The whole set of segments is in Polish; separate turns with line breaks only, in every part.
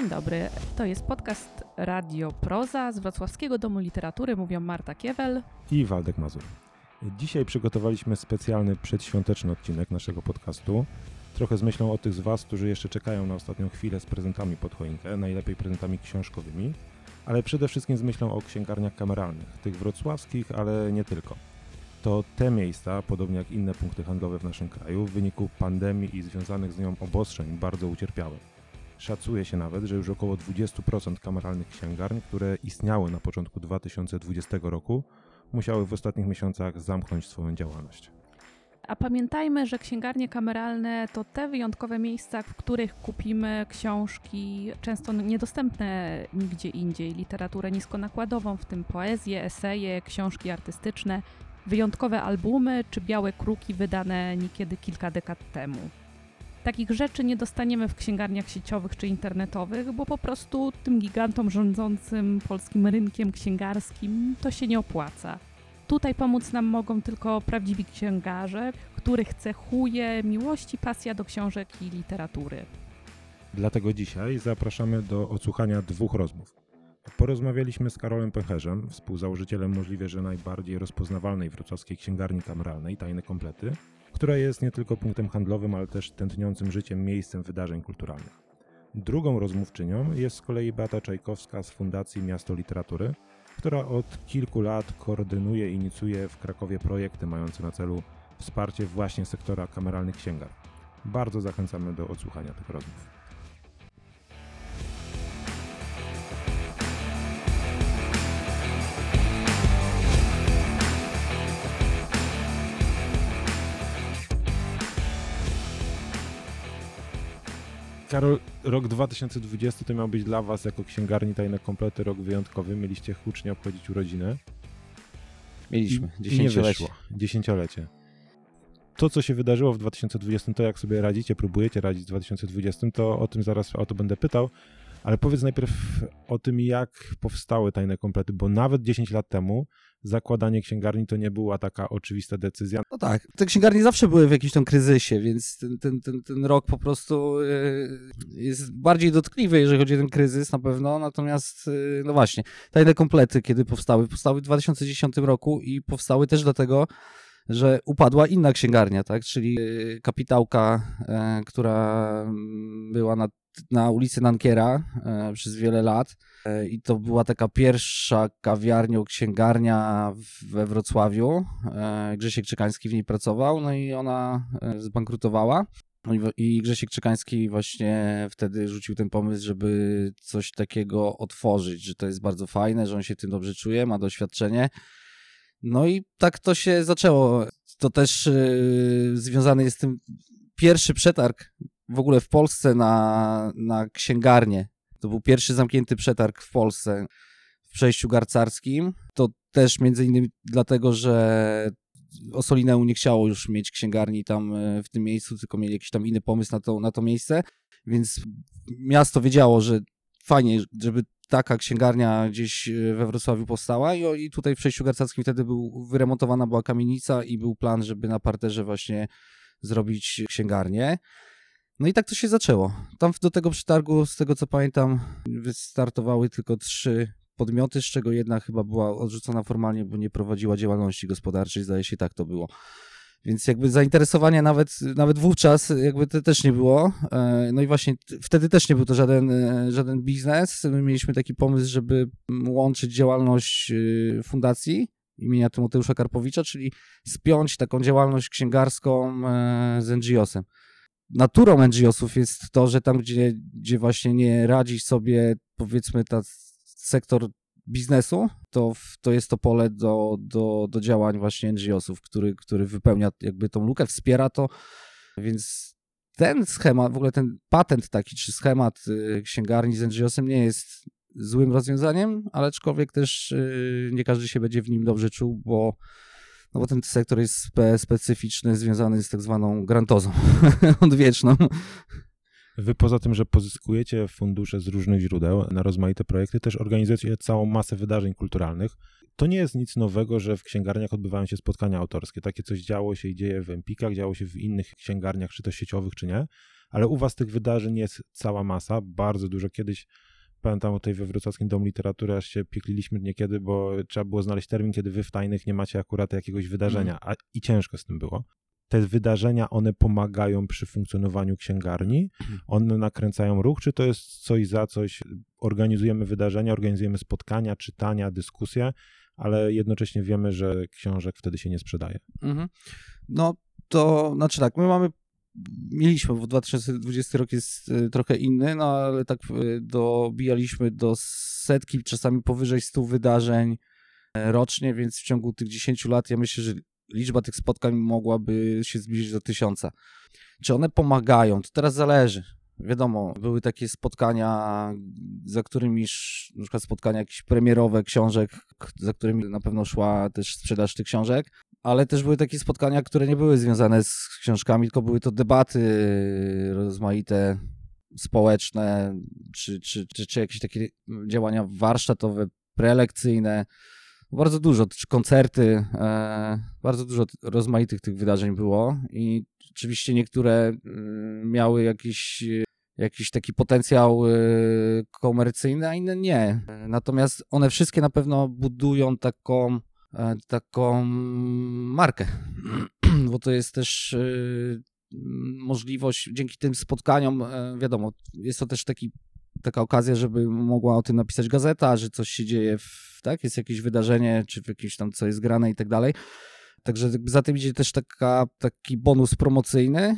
Dzień dobry, to jest podcast Radio Proza z Wrocławskiego Domu Literatury. Mówią Marta Kiewel
i Waldek Mazur. Dzisiaj przygotowaliśmy specjalny przedświąteczny odcinek naszego podcastu. Trochę z myślą o tych z Was, którzy jeszcze czekają na ostatnią chwilę z prezentami pod choinkę, najlepiej prezentami książkowymi, ale przede wszystkim z myślą o księgarniach kameralnych, tych wrocławskich, ale nie tylko. To te miejsca, podobnie jak inne punkty handlowe w naszym kraju, w wyniku pandemii i związanych z nią obostrzeń bardzo ucierpiały. Szacuje się nawet, że już około 20% kameralnych księgarni, które istniały na początku 2020 roku, musiały w ostatnich miesiącach zamknąć swoją działalność.
A pamiętajmy, że księgarnie kameralne to te wyjątkowe miejsca, w których kupimy książki często niedostępne nigdzie indziej, literaturę niskonakładową, w tym poezję, eseje, książki artystyczne, wyjątkowe albumy czy białe kruki wydane niekiedy kilka dekad temu. Takich rzeczy nie dostaniemy w księgarniach sieciowych czy internetowych, bo po prostu tym gigantom rządzącym polskim rynkiem księgarskim to się nie opłaca. Tutaj pomóc nam mogą tylko prawdziwi księgarze, których cechuje miłość i pasja do książek i literatury.
Dlatego dzisiaj zapraszamy do odsłuchania dwóch rozmów. Porozmawialiśmy z Karolem Pecherzem, współzałożycielem możliwie, że najbardziej rozpoznawalnej wrocławskiej księgarni kameralnej Tajne Komplety, która jest nie tylko punktem handlowym, ale też tętniącym życiem miejscem wydarzeń kulturalnych. Drugą rozmówczynią jest z kolei Beata Czajkowska z Fundacji Miasto Literatury, która od kilku lat koordynuje i inicjuje w Krakowie projekty mające na celu wsparcie właśnie sektora kameralnych księgar. Bardzo zachęcamy do odsłuchania tych rozmów. Karol, rok 2020 to miał być dla Was jako księgarni Tajne Komplety rok wyjątkowy. Mieliście hucznie obchodzić urodziny.
Mieliśmy, dziesięciolecie.
Dziesięciolecie. To, co się wydarzyło w 2020, to jak sobie radzicie, próbujecie radzić w 2020, to o tym zaraz o to będę pytał. Ale powiedz najpierw o tym, jak powstały tajne komplety, bo nawet 10 lat temu zakładanie księgarni to nie była taka oczywista decyzja.
No tak, te księgarnie zawsze były w jakimś tam kryzysie, więc ten, ten, ten, ten rok po prostu yy, jest bardziej dotkliwy, jeżeli chodzi o ten kryzys na pewno, natomiast yy, no właśnie, tajne komplety, kiedy powstały, powstały w 2010 roku i powstały też dlatego, że upadła inna księgarnia, tak? czyli yy, kapitałka, która mm, była na na ulicy Nankiera e, przez wiele lat e, i to była taka pierwsza kawiarnia, księgarnia we Wrocławiu. E, Grzesiek Czekański w niej pracował, no i ona zbankrutowała. No I Grzesiek Czekański właśnie wtedy rzucił ten pomysł, żeby coś takiego otworzyć, że to jest bardzo fajne, że on się tym dobrze czuje, ma doświadczenie. No i tak to się zaczęło. To też yy, związane jest z tym pierwszy przetarg w ogóle w Polsce na, na księgarnię. To był pierwszy zamknięty przetarg w Polsce w przejściu garcarskim. To też między innymi dlatego, że Osolineu nie chciało już mieć księgarni tam e, w tym miejscu, tylko mieli jakiś tam inny pomysł na to, na to miejsce, więc miasto wiedziało, że fajnie, żeby taka księgarnia gdzieś e, we Wrocławiu powstała i, i tutaj w przejściu garcarskim wtedy był wyremontowana była kamienica i był plan, żeby na parterze właśnie zrobić księgarnię. No i tak to się zaczęło. Tam do tego przetargu, z tego co pamiętam, wystartowały tylko trzy podmioty, z czego jedna chyba była odrzucona formalnie, bo nie prowadziła działalności gospodarczej, zdaje się tak to było. Więc jakby zainteresowania nawet, nawet wówczas jakby to też nie było. E, no i właśnie wtedy też nie był to żaden, e, żaden biznes. My mieliśmy taki pomysł, żeby łączyć działalność e, fundacji imienia Tymoteusza Karpowicza, czyli spiąć taką działalność księgarską z NGO-sem naturą NGO-sów jest to, że tam, gdzie, gdzie właśnie nie radzi sobie, powiedzmy, ta sektor biznesu, to, to jest to pole do, do, do działań właśnie NGO-sów, który, który wypełnia jakby tą lukę, wspiera to, więc ten schemat, w ogóle ten patent taki, czy schemat y, księgarni z NGO-sem nie jest złym rozwiązaniem, ale aczkolwiek też y, nie każdy się będzie w nim dobrze czuł, bo no bo ten sektor jest spe specyficzny, związany z tak zwaną grantozą odwieczną.
Wy poza tym, że pozyskujecie fundusze z różnych źródeł na rozmaite projekty, też organizujecie całą masę wydarzeń kulturalnych. To nie jest nic nowego, że w księgarniach odbywają się spotkania autorskie. Takie coś działo się i dzieje w Empikach, działo się w innych księgarniach, czy to sieciowych, czy nie. ale u was tych wydarzeń jest cała masa, bardzo dużo. Kiedyś pamiętam o tej we Wrocławskim Domu Literatury, aż się piekliliśmy niekiedy, bo trzeba było znaleźć termin, kiedy wy w tajnych nie macie akurat jakiegoś wydarzenia, a i ciężko z tym było. Te wydarzenia, one pomagają przy funkcjonowaniu księgarni, one nakręcają ruch, czy to jest coś za coś, organizujemy wydarzenia, organizujemy spotkania, czytania, dyskusje, ale jednocześnie wiemy, że książek wtedy się nie sprzedaje.
Mhm. No to znaczy tak, my mamy, mieliśmy, bo 2020 rok jest y, trochę inny, no ale tak y, dobijaliśmy do setki, czasami powyżej 100 wydarzeń e, rocznie, więc w ciągu tych 10 lat ja myślę, że liczba tych spotkań mogłaby się zbliżyć do tysiąca. Czy one pomagają? To teraz zależy. Wiadomo, były takie spotkania, za którymi, na przykład spotkania jakieś premierowe książek, za którymi na pewno szła też sprzedaż tych książek, ale też były takie spotkania, które nie były związane z książkami, tylko były to debaty rozmaite, społeczne, czy, czy, czy, czy jakieś takie działania warsztatowe, prelekcyjne. Bardzo dużo, czy koncerty, e, bardzo dużo rozmaitych tych wydarzeń było i oczywiście niektóre miały jakiś, jakiś taki potencjał e, komercyjny, a inne nie. E, Natomiast one wszystkie na pewno budują taką, e, taką markę, bo to jest też e, możliwość, dzięki tym spotkaniom, e, wiadomo, jest to też taki taka okazja, żeby mogła o tym napisać gazeta, że coś się dzieje, w, tak, jest jakieś wydarzenie, czy w jakimś tam co jest grane i tak dalej. Także za tym idzie też taka, taki bonus promocyjny.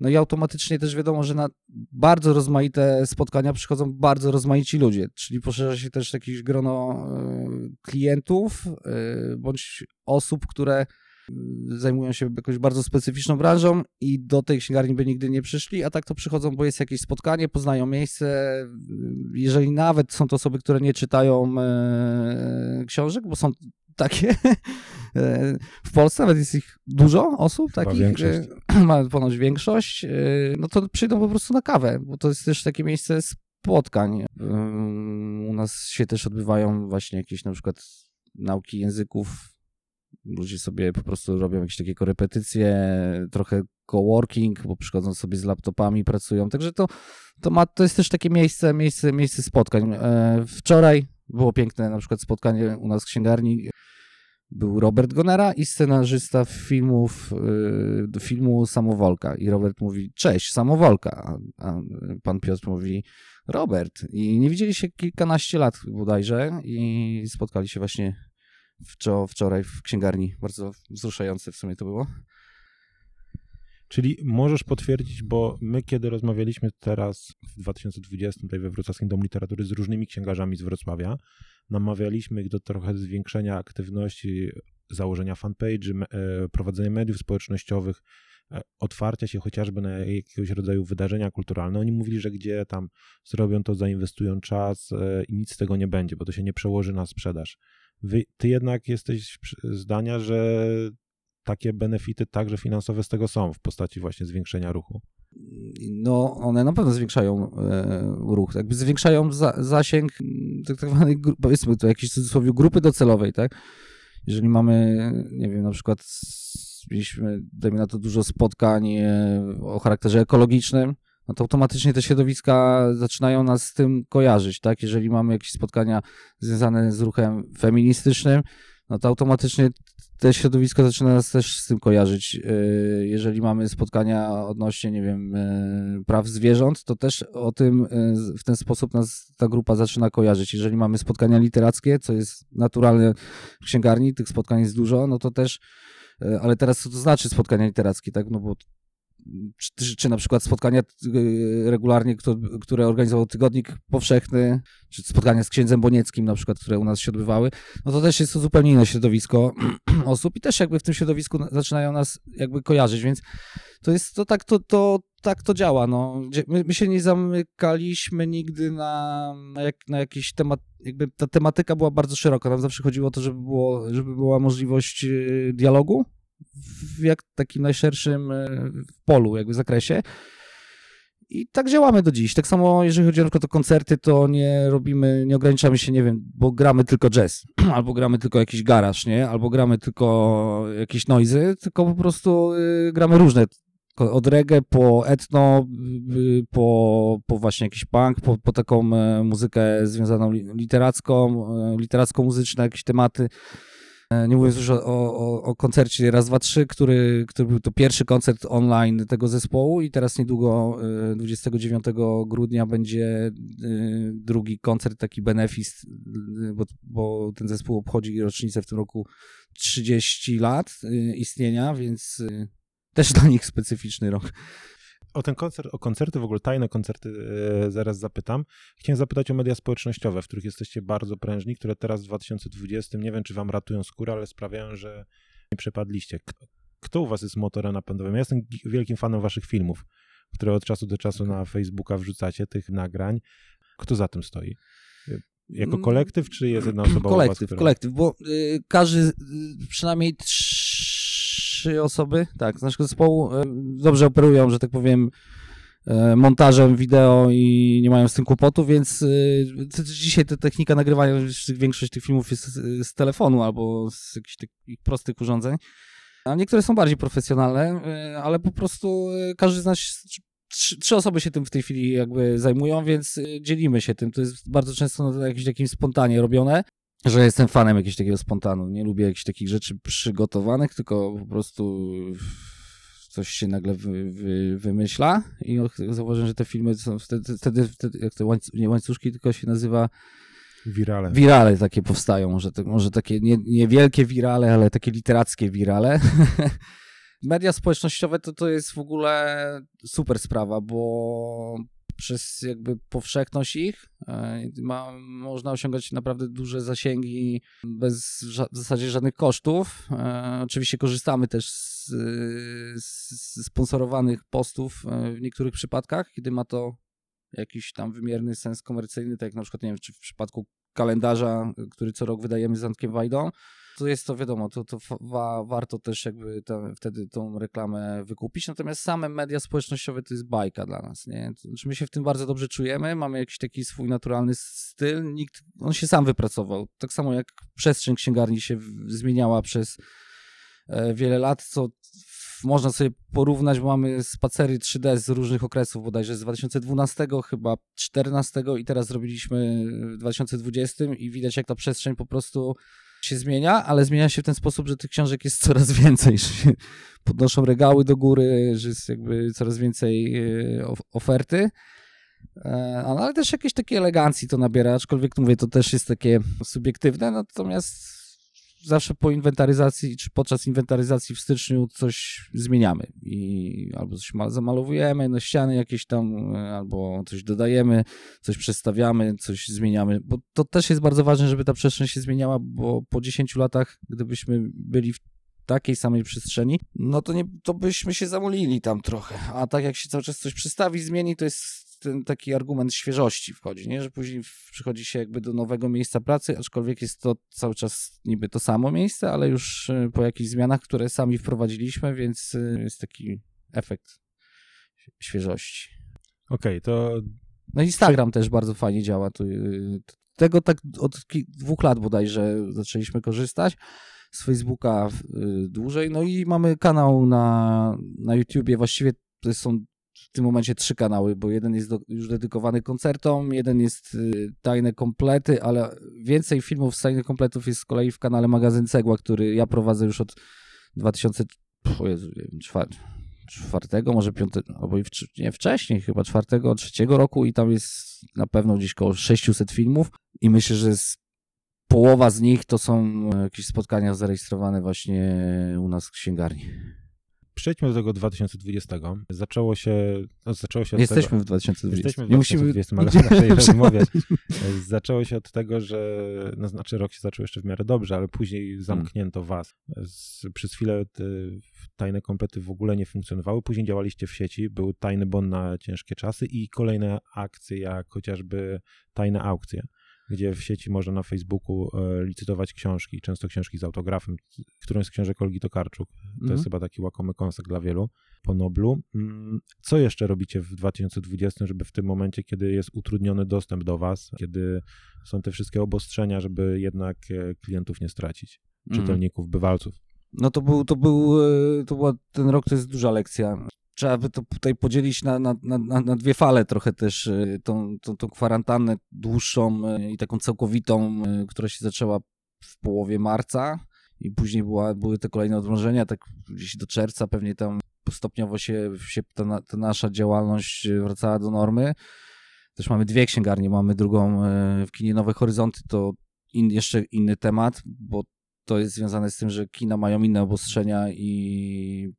No i automatycznie też wiadomo, że na bardzo rozmaite spotkania przychodzą bardzo rozmaici ludzie, czyli poszerza się też jakieś grono e, klientów e, bądź osób, które zajmują się jakąś bardzo specyficzną branżą i do tej księgarni by nigdy nie przyszli, a tak to przychodzą, bo jest jakieś spotkanie, poznają miejsce. Jeżeli nawet są to osoby, które nie czytają książek, bo są takie e, w Polsce, nawet jest ich dużo osób takich,
większość.
e, ma ponoć większość, e, no to przyjdą po prostu na kawę, bo to jest też takie miejsce spotkań. U nas się też odbywają właśnie jakieś na przykład nauki języków ludzie sobie po prostu robią jakieś takie korepetycje, trochę coworking, bo przychodzą sobie z laptopami, pracują. Także to, to, ma, to jest też takie miejsce, miejsce, miejsce spotkań. Wczoraj było piękne na przykład spotkanie u nas w księgarni. Był Robert Gonera i scenarzysta filmów, y, filmu Samowolka. I Robert mówi, cześć, Samowolka. A, pan Piotr mówi, Robert. I nie widzieli się kilkanaście lat bodajże i spotkali się właśnie wczo- wczoraj w księgarni. Bardzo wzruszające w sumie to było.
Czyli możesz potwierdzić, bo my kiedy rozmawialiśmy teraz w 2020 tutaj we Wrocławskim Domu Literatury z różnymi księgarzami z Wrocławia, namawialiśmy ich do trochę zwiększenia aktywności, założenia fanpage'y, me- e, prowadzenia mediów społecznościowych, e, otwarcia się chociażby na jakiegoś rodzaju wydarzenia kulturalne. Oni mówili, że gdzie tam zrobią to, zainwestują czas e, i nic z tego nie będzie, bo to się nie przełoży na sprzedaż. Wy, ty jednak jesteś zdania, że takie benefity także finansowe z tego są w postaci właśnie zwiększenia ruchu.
No, one na pewno zwiększają e, ruch, jakby zwiększają za, zasięg mm, tak tak zwanej, powiedzmy to jakiejś cudzysłowie grupy docelowej, tak? Jeżeli mamy, nie wiem, na przykład mieliśmy, dajmy na to dużo spotkań e, o charakterze ekologicznym, no to automatycznie te środowiska zaczynają nas z tym kojarzyć, tak? Jeżeli mamy jakieś spotkania związane z ruchem feministycznym, no to automatycznie te środowisko zaczyna nas też z tym kojarzyć. Yy, Jeżeli mamy spotkania odnośnie, nie wiem, yy, praw zwierząt, to też o tym z- w ten sposób nas ta grupa zaczyna kojarzyć. Jeżeli mamy spotkania literackie, co jest naturalne w księgarni, tych spotkań jest dużo, no to też, ale teraz co to znaczy spotkania literackie, tak? No bo czy, czy, na przykład spotkania yy, regularnie, które organizował Tygodnik Powszechny, czy spotkania z księdzem Bonieckim na przykład, które u nas się odbywały, no to też jest to zupełnie inne środowisko osób i też jakby w tym środowisku na- zaczynają nas jakby kojarzyć, więc to jest to tak to, to, tak to działa. No. My, my się nie zamykaliśmy nigdy na, na, jak, na jakiś temat, jakby ta tematyka była bardzo szeroka. Nam zawsze chodziło o to, żeby, było, żeby była możliwość y, dialogu w jak takim najszerszym y, polu, jakby zakresie. I tak działamy do dziś. Tak samo jeżeli chodzi o koncerty, to nie robimy, nie ograniczamy się, nie wiem, bo gramy tylko jazz, albo gramy tylko jakiś garaż, nie? Albo gramy tylko jakieś noizy, tylko po prostu y, gramy różne Od reggae po etno, y, po, po właśnie jakiś punk, po, po taką e, muzykę związaną li- literacką, e, literacko-muzyczne jakieś tematy. E, Nie mówiąc już o, o, o koncercie Raz, Dwa, Trzy, który, który był to pierwszy koncert online tego zespołu i teraz niedługo, e, 29 grudnia będzie e, drugi koncert, taki benefis, e, bo, bo ten zespół obchodzi rocznicę w tym roku 30 lat e, istnienia, więc e, też dla nich specyficzny rok.
O ten koncert, o koncerty, w ogóle tajne koncerty e, zaraz zapytam. Chciałem zapytać o media społecznościowe, w których jesteście bardzo prężni, które teraz w 2020, nie wiem czy wam ratują skórę, ale sprawiają, że nie przepadliście. Kto, u was jest motorem napędowym? Ja jestem wielkim fanem waszych filmów, które od czasu do czasu na Facebooka wrzucacie, tych nagrań. Kto za tym stoi? E, Jako
Mm.
kolektyw, czy jest jedna osoba u was,
kolektyw,
która...
kolektyw, bo y, każdy, y, przynajmniej trzy osoby, tak, z naszego zespołu y, dobrze operują, że tak powiem, y, montażem wideo i nie mają z tym kłopotu, więc t- dzisiaj ta technika nagrywania, większość tych filmów jest z, telefonu albo z jakichś takich prostych urządzeń, a niektóre są bardziej profesjonalne, ale po prostu każdy z nas trzy, trzy osoby się tym w tej chwili jakby zajmują, więc dzielimy się tym. To jest bardzo często na jakimś takim spontanie robione, że jestem fanem jakiegoś takiego spontanu. Nie lubię jakichś takich rzeczy przygotowanych, tylko po prostu coś się nagle wy, wy, wymyśla i zauważyłem, że te filmy są wtedy, wtedy, wtedy jak te łańc, nie łańcuszki, tylko się nazywa
Wirale.
wirale takie powstają, może, te, może takie nie, niewielkie wirale, ale takie literackie wirale. Media społecznościowe to, to jest w ogóle super sprawa, bo przez jakby powszechność ich e, ma, można osiągać naprawdę duże zasięgi bez w zasadzie żadnych kosztów. E, oczywiście korzystamy też z, z, z sponsorowanych postów e, w niektórych przypadkach, kiedy ma to jakiś tam wymierny sens komercyjny, tak jak na przykład, nie wiem, czy w przypadku kalendarza, który co rok wydajemy z Antkiem Wajdą, to jest to wiadomo, to, to wa, warto też jakby tam, wtedy tą reklamę wykupić, natomiast same media społecznościowe to jest bajka dla nas, nie? Znaczy my się w tym bardzo dobrze czujemy, mamy jakiś taki swój naturalny styl, nikt, on się sam wypracował, tak samo jak przestrzeń księgarni się zmieniała przez e, wiele lat, co można sobie porównać, bo mamy spacery 3D z różnych okresów, bodajże z 2012, chyba 14 i teraz zrobiliśmy w 2020 i widać jak ta przestrzeń po prostu się zmienia, ale zmienia się w ten sposób, że tych książek jest coraz więcej, że się podnoszą regały do góry, że jest jakby coraz więcej e, of- oferty. E, Ale też jakieś takie elegancji to nabiera, aczkolwiek mówię, to też jest takie subiektywne, natomiast zawsze po inwentaryzacji, czy podczas inwentaryzacji w styczniu coś zmieniamy i albo coś ma- zamalowujemy na ściany jakieś tam, e, albo coś dodajemy, coś przestawiamy, coś zmieniamy, bo to też jest bardzo ważne, żeby ta przestrzeń się zmieniała, bo po 10 latach, gdybyśmy byli w takiej samej przestrzeni, no to, nie, to byśmy się zamolili tam trochę, a tak jak się cały czas coś przestawi, zmieni, to jest ten taki argument świeżości wchodzi, nie? że później przychodzi się jakby do nowego miejsca pracy, aczkolwiek jest to cały czas niby to samo miejsce, ale już y, po jakichś zmianach, które sami wprowadziliśmy, więc y, jest taki efekt świeżości.
Okej, to
No Instagram też bardzo fajnie działa. Y, tego tak od dwóch lat bodajże zaczęliśmy korzystać z Facebooka dłużej. No i mamy kanał na, na YouTubie. Właściwie to są w tym momencie trzy kanały, bo jeden jest do, już dedykowany koncertom, jeden jest y, tajne komplety, ale więcej filmów z tajnych kompletów jest z kolei w kanale Magazyn Cegła, który ja prowadzę już od 2000, o Jezu, nie wiem, czwar- czwartego, może piątego, albo i wcz- nie, wcześniej, chyba czwartego, trzeciego roku i tam jest na pewno gdzieś koło 600 filmów i myślę, że z połowa z nich to są e, jakieś spotkania zarejestrowane właśnie u nas w księgarni.
Przejdźmy do tego 2020. Zaczęło się, no, zaczęło się
Jesteśmy
tego,
w 2020.
Jesteśmy w
Nie musimy
2020, ale naszej rozmowie. Zaczęło się od tego, że, no znaczy rok się zaczął jeszcze w miarę dobrze, ale później zamknięto was. Z, przez chwilę tajne komplety w ogóle nie funkcjonowały, później działaliście w sieci, był tajny bon na ciężkie czasy i kolejne akcje, jak chociażby tajne aukcje, gdzie w sieci można na Facebooku e, licytować książki, często książki z autografem, którą z książek Olgi Tokarczuk. To
Mhm.
jest chyba taki łakomy kąsek dla wielu po Noblu. Mm, Co jeszcze robicie w 2020, żeby w tym momencie, kiedy jest utrudniony dostęp do Was, kiedy są te wszystkie obostrzenia, żeby jednak e, klientów nie stracić,
Mhm.
czytelników, bywalców?
No to był, to był, e, to była, ten rok to jest duża lekcja. Trzeba by to tutaj podzielić na, na, na, na dwie fale trochę też, y, tą, tą, tą kwarantannę dłuższą y, i taką całkowitą, y, która się zaczęła w połowie marca i później była, były te kolejne odmrożenia, tak gdzieś do czerwca pewnie tam stopniowo się, się ta, ta nasza działalność wracała do normy. Też mamy dwie księgarnie, mamy drugą w kinie Nowe Horyzonty, to in, jeszcze inny temat, bo to jest związane z tym, że kina mają inne obostrzenia i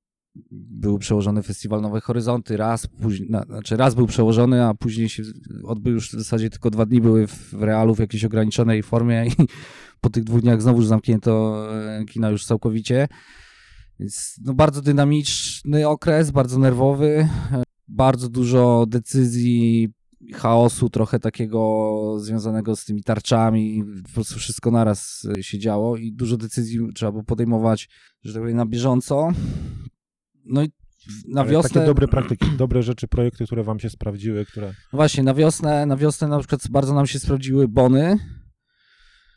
był przełożony festiwal Nowe Horyzonty raz, później, na, znaczy raz był przełożony, a później się odbył już w zasadzie tylko dwa dni były w realu w jakiejś ograniczonej formie i po tych dwóch dniach znowu zamknięto e, kina już całkowicie. Więc no, bardzo dynamiczny okres, bardzo nerwowy, e, bardzo dużo decyzji, chaosu trochę takiego związanego z tymi tarczami, po prostu wszystko naraz e, się działo i dużo decyzji trzeba było podejmować, że tak powiem, na bieżąco. No i na wiosnę...
Takie dobre praktyki, dobre rzeczy, projekty, które wam się sprawdziły, które...
No Właśnie, na wiosnę, na wiosnę na przykład bardzo nam się sprawdziły bony,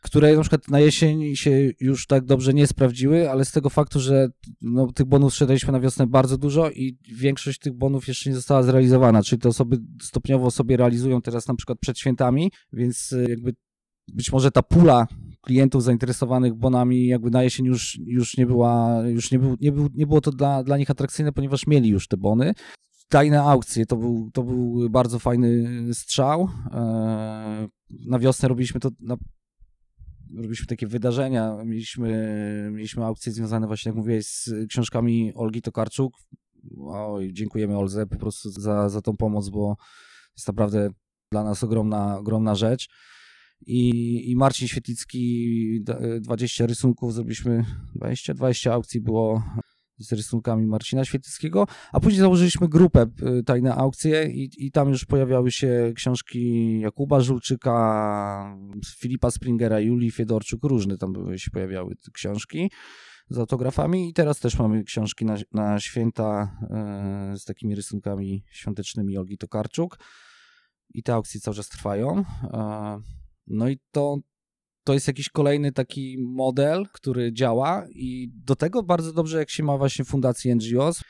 które na przykład na jesień się już tak dobrze nie sprawdziły, ale z tego faktu, że no, tych bonów sprzedaliśmy na wiosnę bardzo dużo i większość tych bonów jeszcze nie została zrealizowana, czyli te osoby stopniowo sobie realizują teraz na przykład przed świętami, więc y, jakby być może ta pula klientów zainteresowanych bonami jakby na jesień już, już nie była, już nie, był, nie, był, nie było to dla, dla nich atrakcyjne, ponieważ mieli już te bony tajne aukcje. To był, to był bardzo fajny strzał. Eee, Na wiosnę robiliśmy to. Na, robiliśmy takie wydarzenia. Mieliśmy, mieliśmy aukcje związane właśnie, jak mówiłeś, z książkami Olgi Tokarczuk. Oj, dziękujemy Olze po prostu za, za tą pomoc, bo jest naprawdę dla nas ogromna, ogromna rzecz. I, I Marcin Świetlicki, d- 20 rysunków, zrobiliśmy 20, 20 aukcji było z rysunkami Marcina Świetlickiego, a później założyliśmy grupę y, Tajne Aukcje i, i tam już pojawiały się książki Jakuba Żulczyka, Filipa Springera, Julii Fiedorczuk, różne tam były, się pojawiały książki z autografami i teraz też mamy książki na, na święta e, z takimi rysunkami świątecznymi Olgi Tokarczuk i te aukcje cały czas trwają. No i to, to jest jakiś kolejny taki model, który działa i do tego bardzo dobrze, jak się ma właśnie fundację NGOs.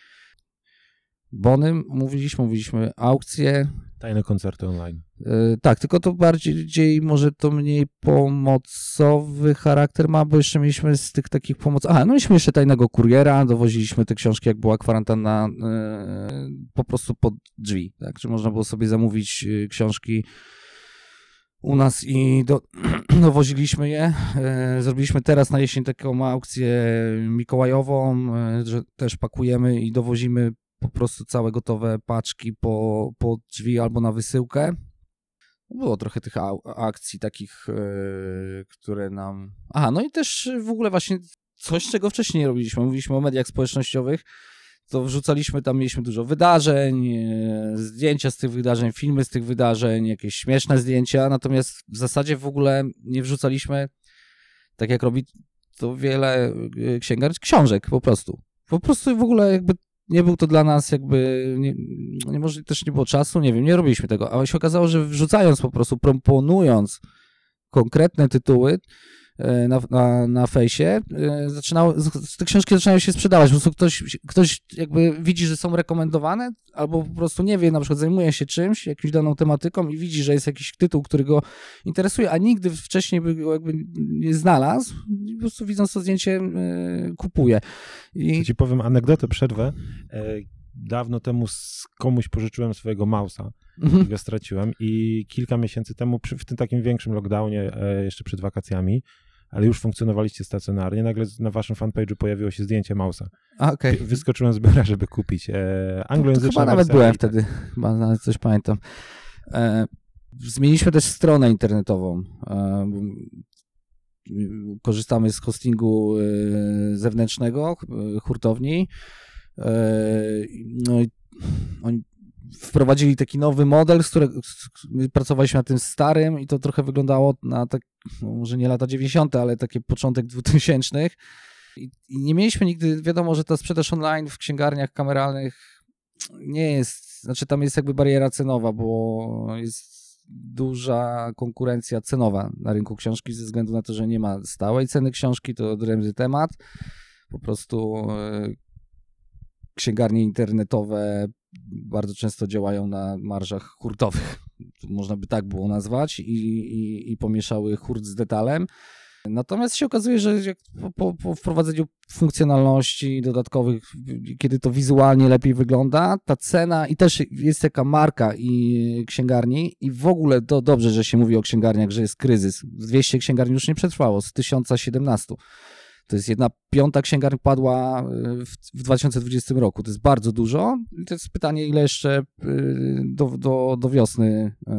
Bony, mówiliśmy, mówiliśmy, aukcje,
Tajne koncerty online.
Yy, tak, tylko to bardziej, może to mniej pomocowy charakter ma, bo jeszcze mieliśmy z tych takich pomocy. Aha, no mieliśmy jeszcze tajnego kuriera, dowoziliśmy te książki, jak była kwarantanna, yy, po prostu pod drzwi. Tak, że można było sobie zamówić yy, książki u nas i do, dowoziliśmy je. Yy, Zrobiliśmy teraz na jesień taką aukcję mikołajową, yy, że też pakujemy i dowozimy po prostu całe gotowe paczki po, po drzwi albo na wysyłkę. Było trochę tych akcji takich, e, które nam. Aha, no i też w ogóle właśnie coś, czego wcześniej nie robiliśmy. Mówiliśmy o mediach społecznościowych. To wrzucaliśmy tam, mieliśmy dużo wydarzeń, e, zdjęcia z tych wydarzeń, filmy z tych wydarzeń, jakieś śmieszne zdjęcia. Natomiast w zasadzie w ogóle nie wrzucaliśmy, tak jak robi to wiele e, księgarni, książek po prostu. Po prostu w ogóle jakby nie był to dla nas jakby, nie, nie może też nie było czasu, nie wiem, nie robiliśmy tego, ale się okazało, że wrzucając po prostu, proponując konkretne tytuły na, na, na fejsie, e, zaczynało, te książki zaczynają się sprzedawać, po prostu ktoś, ktoś jakby widzi, że są rekomendowane, albo po prostu nie wie, na przykład zajmuje się czymś, jakąś daną tematyką i widzi, że jest jakiś tytuł, który go interesuje, a nigdy wcześniej by go jakby nie znalazł i po prostu widząc to zdjęcie e, kupuje. I
ci powiem anegdotę, przerwę. E, dawno temu z komuś pożyczyłem swojego mausa,
Mhm.
go straciłem i kilka miesięcy temu, przy, w tym takim większym lockdownie, e, jeszcze przed wakacjami, ale już funkcjonowaliście stacjonarnie, nagle na waszym fanpage'u pojawiło się zdjęcie mausa. Wy- Wyskoczyłem z biura, żeby kupić. E, anglojęzyczna
chyba nawet byłem
tak.
wtedy, chyba nawet coś pamiętam. E, zmieniliśmy też stronę internetową. E, korzystamy z hostingu e, zewnętrznego, e, hurtowni. E, no i oni wprowadzili taki nowy model, z którego pracowaliśmy na tym starym i to trochę wyglądało na tak, no może nie lata 90., ale takie początek 2000. I, I nie mieliśmy nigdy, wiadomo, że ta sprzedaż online w księgarniach kameralnych nie jest, znaczy tam jest jakby bariera cenowa, bo jest duża konkurencja cenowa na rynku książki ze względu na to, że nie ma stałej ceny książki, to odrębny temat. Po prostu e, księgarnie internetowe bardzo często działają na marżach hurtowych, można by tak było nazwać, i, i, i pomieszały hurt z detalem. Natomiast się okazuje, że po, po, po wprowadzeniu funkcjonalności dodatkowych, kiedy to wizualnie lepiej wygląda, ta cena i też jest taka marka i księgarni i w ogóle to dobrze, że się mówi o księgarniach, że jest kryzys. 200 księgarni już nie przetrwało z 1017. To jest jedna piąta księgarni padła y, w, w 2020 roku. To jest bardzo dużo. I to jest pytanie, ile jeszcze y, do, do, do wiosny y,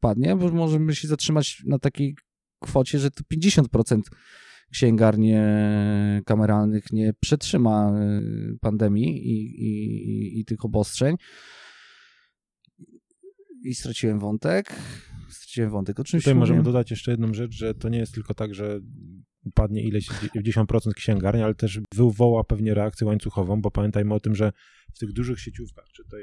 padnie, bo możemy się zatrzymać na takiej kwocie, że to 50% księgarni kameralnych nie przetrzyma pandemii i, i, i tych obostrzeń. I straciłem wątek. Straciłem wątek. O czymś
Tutaj możemy dodać jeszcze jedną rzecz, że to nie jest tylko tak, że upadnie ileś 10% księgarni, ale też wywoła pewnie reakcję łańcuchową, bo pamiętajmy o tym, że w tych dużych sieciówkach, czy to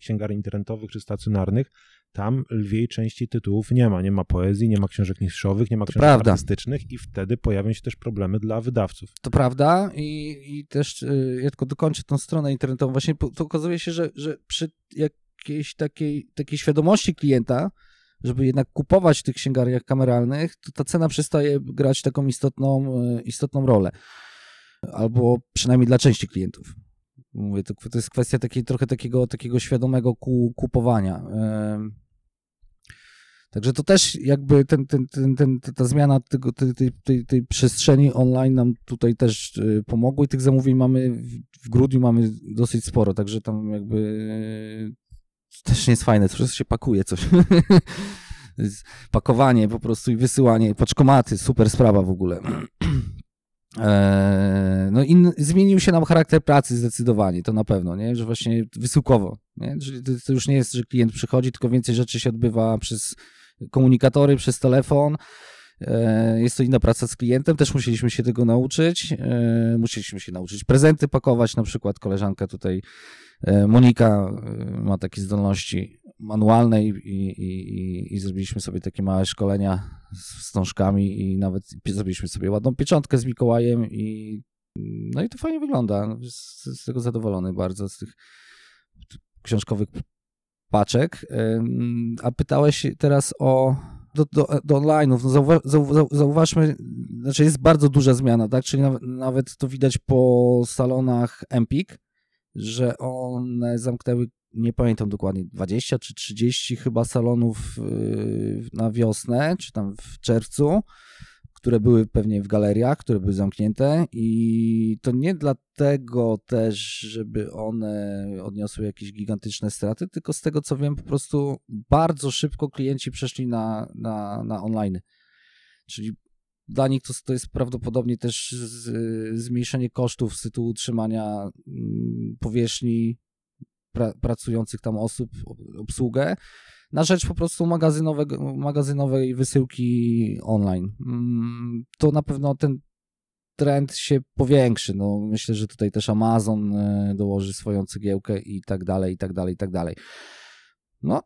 księgarni internetowych, czy stacjonarnych, tam lwiej części tytułów nie ma. Nie ma poezji, nie ma książek niszowych, nie ma
To
książek
prawda.
artystycznych i wtedy pojawią się też problemy dla wydawców.
To prawda i, i też y, ja tylko dokończę tą stronę internetową. Właśnie to okazuje się, że, że przy jakiejś takiej, takiej świadomości klienta, żeby jednak kupować w tych księgarniach kameralnych, to ta cena przestaje grać taką istotną, y, istotną rolę. Albo przynajmniej dla części klientów. Mówię, to, to jest kwestia takiej, trochę takiego, takiego świadomego ku, kupowania. Także to też jakby ten, ten, ten, ten, ta zmiana tego, tej, tej, tej, przestrzeni online nam tutaj też y, pomogła i tych zamówień mamy w, grudniu mamy dosyć sporo, także tam jakby y, też nie jest fajne, wszystko się pakuje coś. Pakowanie po prostu i wysyłanie, paczkomaty, super sprawa w ogóle. Eee, No i zmienił się nam charakter pracy zdecydowanie, to na pewno, nie? że właśnie wysyłkowo. Nie? Czyli to już nie jest, że klient przychodzi, tylko więcej rzeczy się odbywa przez komunikatory, przez telefon. E, Jest to inna praca z klientem, też musieliśmy się tego nauczyć. E, Musieliśmy się nauczyć prezenty pakować, na przykład koleżanka tutaj, e, Monika, ma takie zdolności manualne i, i, i, i zrobiliśmy sobie takie małe szkolenia z wstążkami i nawet zrobiliśmy sobie ładną pieczątkę z Mikołajem i no i to fajnie wygląda. Z, z tego zadowolony bardzo z tych książkowych paczek. A pytałeś teraz o do, do, do online'ów. No zauwa, zau, zau, zauważmy, znaczy jest bardzo duża zmiana, tak? Czyli nawet, nawet to widać po salonach Empik, że one zamknęły, nie pamiętam dokładnie, 20 czy 30 chyba salonów yy, na wiosnę, czy tam w czerwcu, które były pewnie w galeriach, które były zamknięte i to nie dlatego też, żeby one odniosły jakieś gigantyczne straty, tylko z tego co wiem, po prostu bardzo szybko klienci przeszli na, na, na online. Czyli dla nich to, to jest prawdopodobnie też z, zmniejszenie kosztów z tytułu utrzymania mm, powierzchni pra, pracujących tam osób, ob- obsługę, na rzecz po prostu magazynowego, magazynowej wysyłki online. Mm, To na pewno ten trend się powiększy. No, myślę, że tutaj też Amazon e, dołoży swoją cegiełkę i tak dalej, i tak dalej, i tak dalej. No,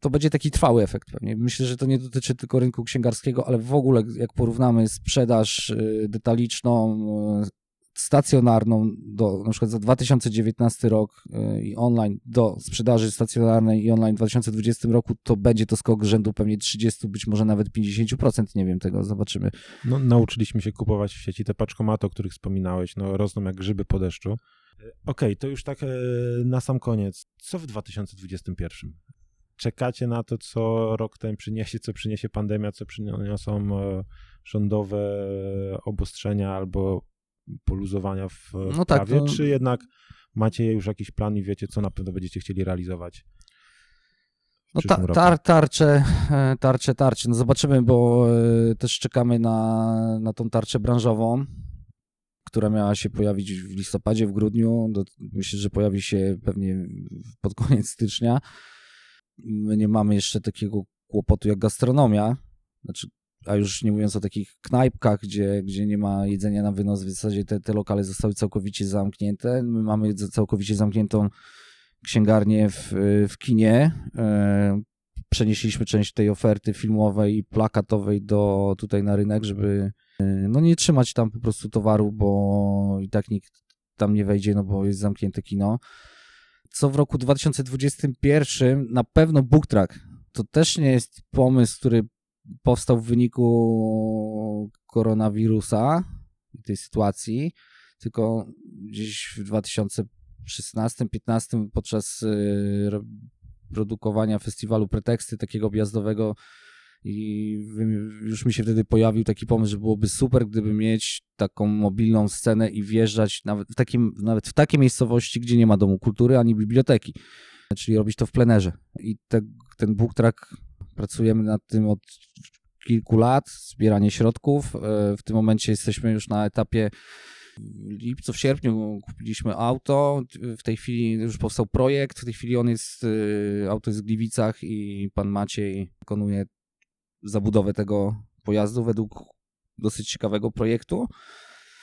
to będzie taki trwały efekt pewnie. Myślę, że to nie dotyczy tylko rynku księgarskiego, ale w ogóle jak porównamy sprzedaż y, detaliczną, y, stacjonarną do na przykład za 2019 rok y, i online do sprzedaży stacjonarnej i online w 2020 roku, to będzie to skok rzędu pewnie 30, być może nawet 50%, nie wiem tego, zobaczymy.
No, nauczyliśmy się kupować w sieci te paczkomaty, o których wspominałeś, no rosną jak grzyby po deszczu. E, Okej, to już tak e, na sam koniec. Co w 2021? Czekacie na to, co rok ten przyniesie, co przyniesie pandemia, co przyniosą e, rządowe obostrzenia albo poluzowania w,
No tak,
prawie,
to-
czy jednak macie już jakiś plan i wiecie, co na pewno będziecie chcieli realizować?
No ta, tar, tarcze, e, tarcze, tarcze. No zobaczymy, bo e, też czekamy na, na tą tarczę branżową, która miała się pojawić w listopadzie, w grudniu. Do, myślę, że pojawi się pewnie pod koniec stycznia. My nie mamy jeszcze takiego kłopotu jak gastronomia, znaczy, a już nie mówiąc o takich knajpkach, gdzie, gdzie nie ma jedzenia na wynos, w zasadzie te, te lokale zostały całkowicie zamknięte. My mamy całkowicie zamkniętą księgarnię w, w kinie. E, Przenieśliśmy część tej oferty filmowej i plakatowej do tutaj na rynek, żeby e, no nie trzymać tam po prostu towaru, bo i tak nikt tam nie wejdzie, no bo jest zamknięte kino. Co w roku 2021 na pewno Book Track. To też nie jest pomysł, który powstał w wyniku koronawirusa i tej sytuacji, tylko gdzieś w 2016-15 podczas y, ro- produkowania festiwalu Preteksty takiego objazdowego i już mi się wtedy pojawił taki pomysł, że byłoby super, gdyby mieć taką mobilną scenę i wjeżdżać nawet w, takim, nawet w takie miejscowości, gdzie nie ma domu kultury ani biblioteki, czyli robić to w plenerze. I te, ten book track pracujemy nad tym od kilku lat, zbieranie środków. E, W tym momencie jesteśmy już na etapie lipcu, w sierpniu kupiliśmy auto. W tej chwili już powstał projekt. W tej chwili on jest, y, auto jest w Gliwicach i pan Maciej wykonuje zabudowę tego pojazdu według dosyć ciekawego projektu.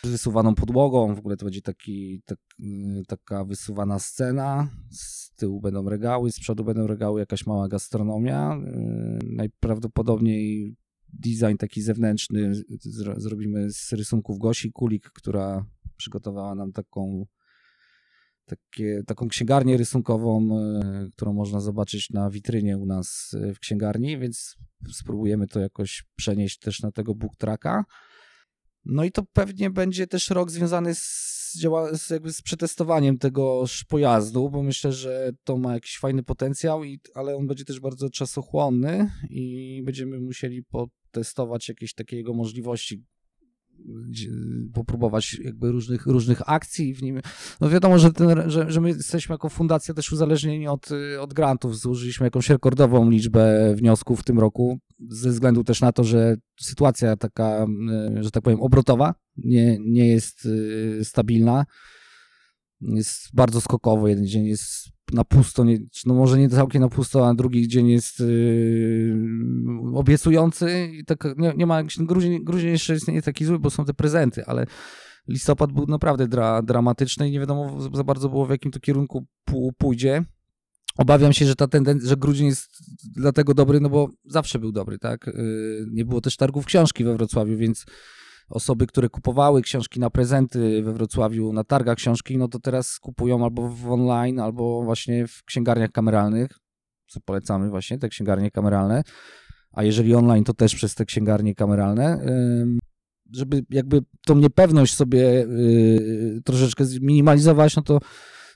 Wysuwaną podłogą, w ogóle to będzie taki, tak, y, taka wysuwana scena. Z tyłu będą regały, z przodu będą regały, jakaś mała gastronomia. Y, Najprawdopodobniej design taki zewnętrzny zro, zrobimy z rysunków Gosi Kulik, która przygotowała nam taką, takie, taką księgarnię rysunkową, e, którą można zobaczyć na witrynie u nas w księgarni, więc spróbujemy to jakoś przenieść też na tego book tracka. No i to pewnie będzie też rok związany z, działa, z, jakby z przetestowaniem tegoż pojazdu, bo myślę, że to ma jakiś fajny potencjał, i, ale on będzie też bardzo czasochłonny i będziemy musieli potestować jakieś takie jego możliwości, popróbować jakby różnych, różnych akcji w nim. No wiadomo, że, ten, że, że my jesteśmy jako fundacja też uzależnieni od, od grantów. Złożyliśmy jakąś rekordową liczbę wniosków w tym roku, ze względu też na to, że sytuacja taka, y, że tak powiem, obrotowa nie, nie jest y, stabilna. Jest bardzo skokowo. Jeden dzień jest na pusto, nie, no może nie całkiem na pusto, a drugi dzień jest yy, obiecujący i tak nie, nie ma, grudzień, grudzień jeszcze jest nie taki zły, bo są te prezenty, ale listopad był naprawdę dra, dramatyczny i nie wiadomo za bardzo było w jakim to kierunku pójdzie. Obawiam się, że ta tendencja, że grudzień jest dlatego dobry, no bo zawsze był dobry, tak? Yy, Nie było też targów książki we Wrocławiu, więc osoby, które kupowały książki na prezenty we Wrocławiu na targach książki, no to teraz kupują albo w online, albo właśnie w księgarniach kameralnych, co polecamy właśnie, te księgarnie kameralne, a jeżeli online, to też przez te księgarnie kameralne, żeby jakby tą niepewność sobie yy, troszeczkę zminimalizować, no to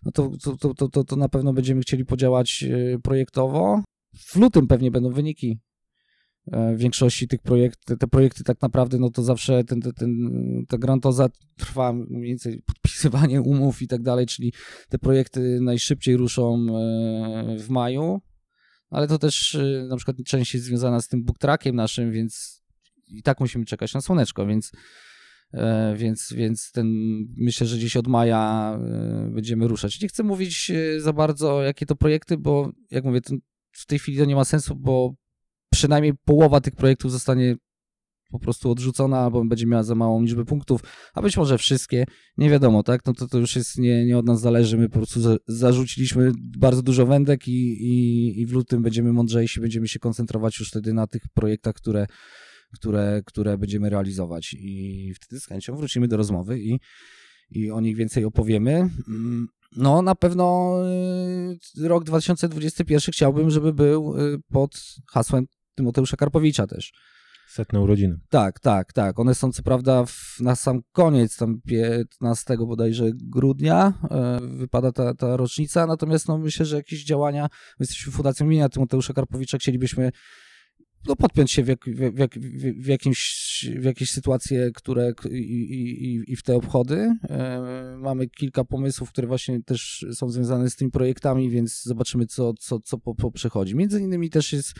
no to, to, to, to, to, na pewno będziemy chcieli podziałać yy, projektowo. W lutym pewnie będą wyniki w większości tych projektów, te projekty tak naprawdę, no to zawsze ten, ten, ten, ta grantoza trwa mniej więcej podpisywanie umów i tak dalej, czyli te projekty najszybciej ruszą e, w maju, ale to też e, na przykład część jest związana z tym book trackiem naszym, więc i tak musimy czekać na słoneczko, więc e, więc, więc ten, myślę, że gdzieś od maja e, będziemy ruszać. Nie chcę mówić e, za bardzo, jakie to projekty, bo jak mówię, w tej chwili to nie ma sensu, bo przynajmniej połowa tych projektów zostanie po prostu odrzucona, albo będzie miała za małą liczbę punktów, a być może wszystkie, nie wiadomo, tak? No to, to już jest nie, nie od nas zależy, my po prostu za, zarzuciliśmy bardzo dużo wędek i, i, i w lutym będziemy mądrzejsi, będziemy się koncentrować już wtedy na tych projektach, które, które, które będziemy realizować i wtedy z chęcią wrócimy do rozmowy i, i o nich więcej opowiemy. No, na pewno y, rok 2021 chciałbym, żeby był y, pod hasłem Tymoteusza Karpowicza też.
Setne urodziny.
Tak, tak, tak. One są co prawda w, na sam koniec, tam 15 bodajże grudnia e, wypada ta, ta rocznica, natomiast no, myślę, że jakieś działania, my jesteśmy Fundacją imienia Tymoteusza Karpowicza, chcielibyśmy no, podpiąć się w, jak, w, jak- w, jakimś, w jakieś sytuacje, które i, i, i- w te obchody. E, mamy kilka pomysłów, które właśnie też są związane z tymi projektami, więc zobaczymy, co, co, co po, po. Między innymi też jest,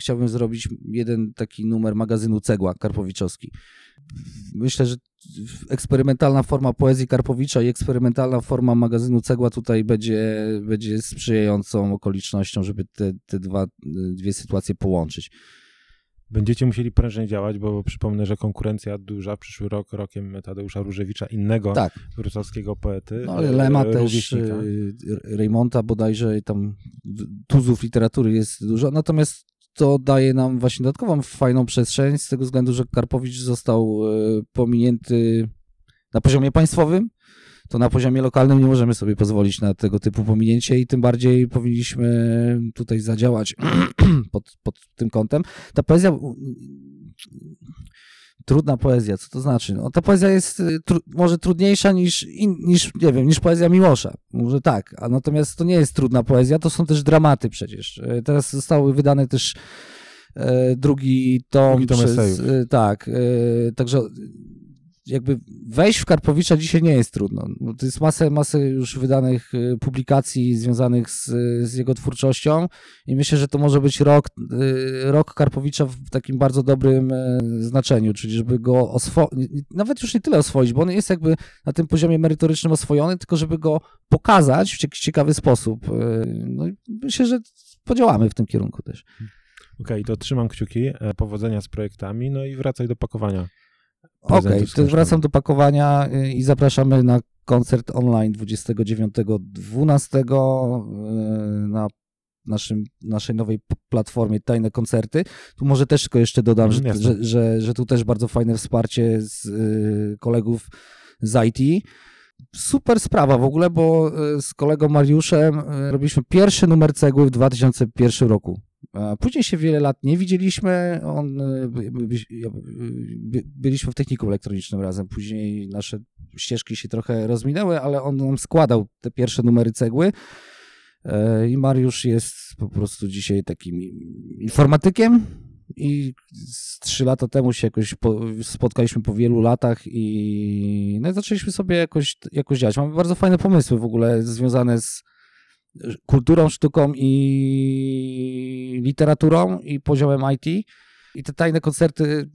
chciałbym zrobić jeden taki numer magazynu Cegła Karpowiczowski. Myślę, że eksperymentalna forma poezji Karpowicza i eksperymentalna forma magazynu Cegła tutaj będzie, będzie sprzyjającą okolicznością, żeby te, te dwa, dwie sytuacje połączyć.
Będziecie musieli prężnie działać, bo przypomnę, że konkurencja duża. Przyszły rok rokiem Tadeusza Różewicza, innego
Tak,
wrocławskiego poety.
no ale Lema
e,
też,
rówieśnika.
y, Reymonta bodajże, i tam tuzów literatury jest dużo, natomiast to daje nam właśnie dodatkową fajną przestrzeń z tego względu, że Karpowicz został pominięty na poziomie państwowym, to na poziomie lokalnym nie możemy sobie pozwolić na tego typu pominięcie i tym bardziej powinniśmy tutaj zadziałać pod, pod tym kątem. Ta poezja trudna poezja, co to znaczy? No, ta poezja jest y, tru, może trudniejsza niż, in, niż, nie wiem, niż poezja Miłosza. Może tak, a natomiast to nie jest trudna poezja, to są też dramaty przecież. Y, teraz zostały wydane też e, drugi tom,
Drugi tom
przez, e, tak, e, także jakby wejść w Karpowicza dzisiaj nie jest trudno. To jest masę, masę już wydanych e, publikacji związanych z, z jego twórczością i myślę, że to może być rok, e, rok Karpowicza w takim bardzo dobrym e, znaczeniu, czyli żeby go oswoić, nawet już nie tyle oswoić, bo on jest jakby na tym poziomie merytorycznym oswojony, tylko żeby go pokazać w jakiś ciekawy sposób. No myślę, że podziałamy w tym kierunku też.
Okej, to trzymam kciuki, e, powodzenia z projektami, no i wracaj do pakowania.
Okej,
książkami.
wracam do pakowania y, i zapraszamy na koncert online 29.12 y, na naszym, naszej nowej platformie Tajne Koncerty. Tu może też tylko jeszcze dodam,
Mhm,
że, że, że, że tu też bardzo fajne wsparcie z y, kolegów z IT. Super sprawa w ogóle, bo z kolegą Mariuszem robiliśmy pierwszy numer cegły w 2001 roku. Później się wiele lat nie widzieliśmy. On, y, by- by- by- byliśmy w technikum elektronicznym razem. Później nasze ścieżki się trochę rozminęły, ale on nam składał te pierwsze numery cegły. E, I Mariusz jest po prostu dzisiaj takim informatykiem. I trzy lata temu się jakoś po, spotkaliśmy po wielu latach i, no zaczęliśmy sobie jakoś, jakoś działać. Mamy bardzo fajne pomysły w ogóle związane z kulturą, sztuką i literaturą i poziomem IT. I te tajne koncerty y,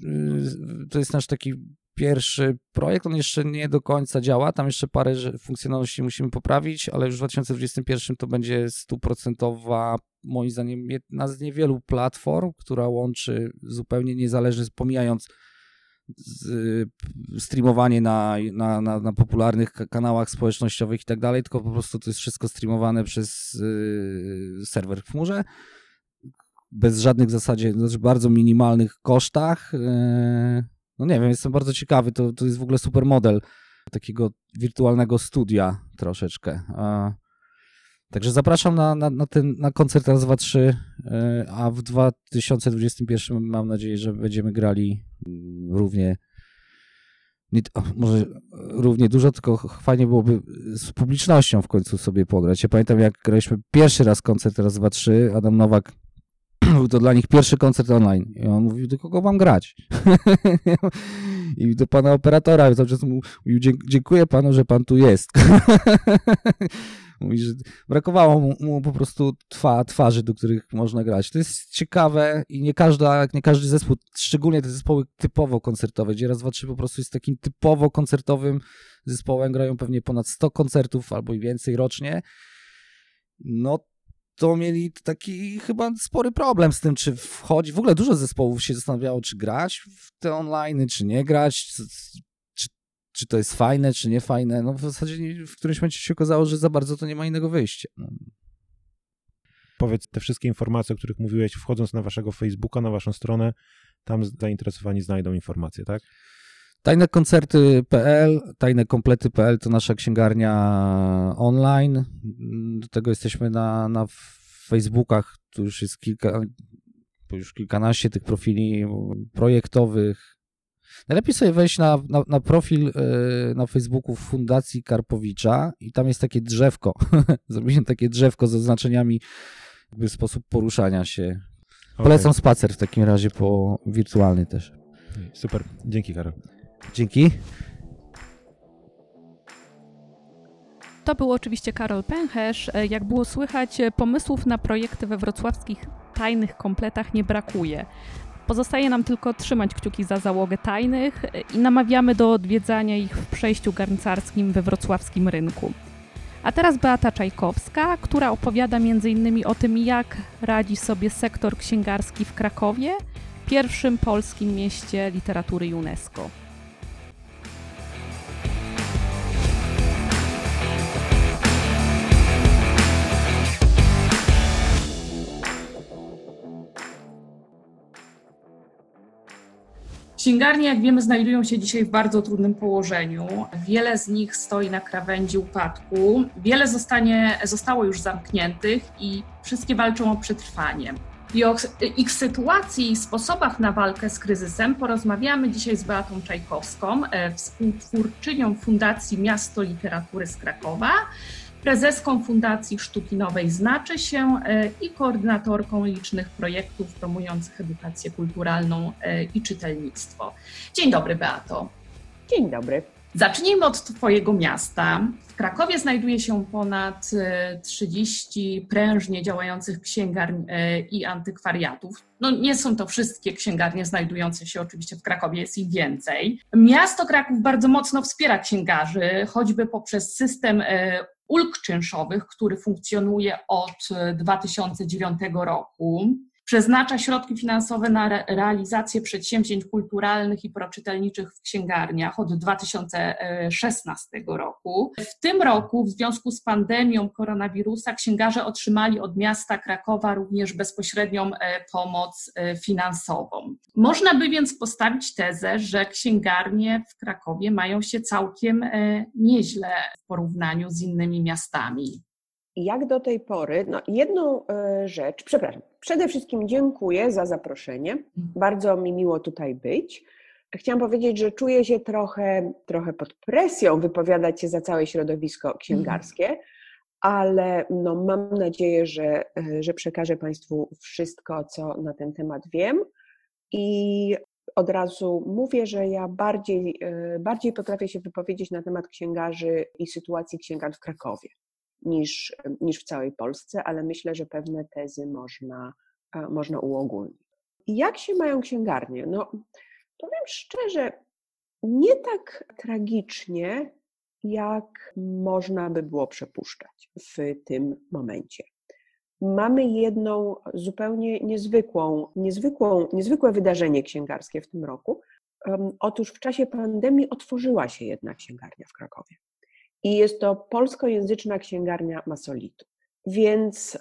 to jest nasz taki pierwszy projekt. On jeszcze nie do końca działa. Tam jeszcze parę funkcjonalności musimy poprawić, ale już w 2021 to będzie stuprocentowa, moim zdaniem, jedna z niewielu platform, która łączy zupełnie niezależnie, pomijając streamowanie na, na, na, na popularnych ka- kanałach społecznościowych i tak dalej, tylko po prostu to jest wszystko streamowane przez y, serwer w chmurze bez żadnych w zasadzie, znaczy bardzo minimalnych kosztach. y, No nie wiem, jestem bardzo ciekawy, to, to jest w ogóle super model takiego wirtualnego studia troszeczkę. Także zapraszam na, na, na ten na koncert raz, dwa, trzy, y, a w 2021 mam nadzieję, że będziemy grali równie nie, może równie dużo, tylko fajnie byłoby z publicznością w końcu sobie pograć. Ja pamiętam, jak graliśmy pierwszy raz koncert raz, dwa, trzy, Adam Nowak był to dla nich pierwszy koncert online. I on mówił, do kogo mam grać? I do pana operatora cały czas mówił, "Dzie- dziękuję panu, że pan tu jest. Mówi, że brakowało mu, mu po prostu twa, twarzy, do których można grać. To jest ciekawe i nie, każda, nie każdy zespół, szczególnie te zespoły typowo koncertowe, gdzie raz, dwa, trzy po prostu jest takim typowo koncertowym zespołem, grają pewnie ponad 100 koncertów albo i więcej rocznie. No to mieli taki chyba spory problem z tym, czy wchodzi. W ogóle dużo zespołów się zastanawiało, czy grać w te online, czy nie grać, czy, to jest fajne, czy nie fajne. No w zasadzie w którymś momencie się okazało, że za bardzo to nie ma innego wyjścia. No.
Powiedz te wszystkie informacje, o których mówiłeś, wchodząc na waszego Facebooka, na waszą stronę, tam zainteresowani znajdą informacje, tak?
Tajnekoncerty.pl, tajnekomplety.pl to nasza księgarnia online. Do tego jesteśmy na, na Facebookach. Tu już jest kilka, już kilkanaście tych profili projektowych. Najlepiej sobie wejść na, na, na profil e, na Facebooku Fundacji Karpowicza i tam jest takie drzewko. Zrobiliśmy takie drzewko z oznaczeniami jakby sposób poruszania się. Polecam spacer w takim razie po wirtualny też.
Super, dzięki Karol.
Dzięki.
To był oczywiście Karol Pęcherz. E, Jak było słychać, e, pomysłów na projekty we wrocławskich tajnych kompletach nie brakuje. Pozostaje nam tylko trzymać kciuki za załogę tajnych i namawiamy do odwiedzania ich w przejściu garncarskim we wrocławskim rynku. A teraz Beata Czajkowska, która opowiada m.in. o tym, jak radzi sobie sektor księgarski w Krakowie, pierwszym polskim mieście literatury UNESCO.
Księgarnie, jak wiemy, znajdują się dzisiaj w bardzo trudnym położeniu. Wiele z nich stoi na krawędzi upadku. Wiele zostanie, zostało już zamkniętych i wszystkie walczą o przetrwanie. I o ich sytuacji i sposobach na walkę z kryzysem porozmawiamy dzisiaj z Beatą Czajkowską, e, współtwórczynią Fundacji Miasto Literatury z Krakowa, prezeską Fundacji Sztuki Nowej Znaczy się e, i koordynatorką licznych projektów promujących edukację kulturalną e, i czytelnictwo. Dzień dobry, Beato.
Dzień dobry.
Zacznijmy od Twojego miasta. W Krakowie znajduje się ponad 30 e, prężnie działających księgarni i antykwariatów. No, nie są to wszystkie księgarnie znajdujące się oczywiście w Krakowie, jest ich więcej. Miasto Kraków bardzo mocno wspiera księgarzy, choćby poprzez system ulg czynszowych, który funkcjonuje od 2009 e, roku. Przeznacza środki finansowe na realizację przedsięwzięć kulturalnych i proczytelniczych w księgarniach od 2016 roku. W tym roku, w związku z pandemią koronawirusa, księgarze otrzymali od miasta Krakowa również bezpośrednią e, pomoc e, finansową. Można by więc postawić tezę, że księgarnie w Krakowie mają się całkiem e, nieźle w porównaniu z innymi miastami
jak do tej pory, no jedną rzecz, przepraszam, Przede wszystkim dziękuję za zaproszenie. Mhm. Bardzo mi miło tutaj być. Chciałam powiedzieć, że czuję się trochę, trochę pod presją wypowiadać się za całe środowisko księgarskie, ale no mam nadzieję, że, że przekażę Państwu wszystko, co na ten temat wiem. I od razu mówię, że ja bardziej, bardziej potrafię się wypowiedzieć na temat księgarzy i sytuacji księgarzy w Krakowie niż, niż w całej Polsce, ale myślę, że pewne tezy można, można uogólnić. Jak się mają księgarnie? No, powiem szczerze, nie tak tragicznie, jak można by było przepuszczać w tym momencie. Mamy jedną zupełnie niezwykłą, niezwykłą, niezwykłe wydarzenie księgarskie w tym roku. Otóż w czasie pandemii otworzyła się jedna księgarnia w Krakowie i jest to polskojęzyczna księgarnia Masolitu. Więc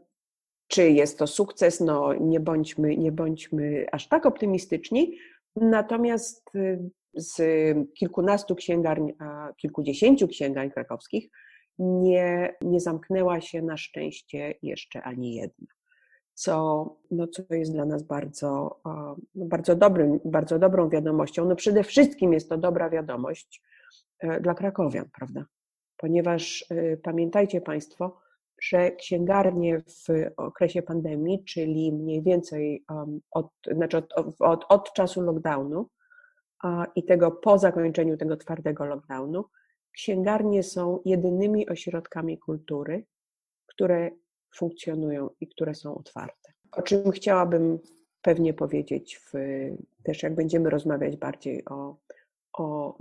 czy jest to sukces? No nie bądźmy, nie bądźmy aż tak optymistyczni. Natomiast y, z kilkunastu księgarni, a kilkudziesięciu księgarni krakowskich nie, nie zamknęła się na szczęście jeszcze ani jedna. Co, no, co jest dla nas bardzo, no, bardzo, dobrym, bardzo dobrą wiadomością. No przede wszystkim jest to dobra wiadomość e, dla krakowian, prawda? Ponieważ y, pamiętajcie Państwo, że księgarnie w okresie pandemii, czyli mniej więcej od, znaczy od, od, od czasu lockdownu i tego po zakończeniu tego twardego lockdownu, księgarnie są jedynymi ośrodkami kultury, które funkcjonują i które są otwarte. O czym chciałabym pewnie powiedzieć, w, też jak będziemy rozmawiać bardziej o, o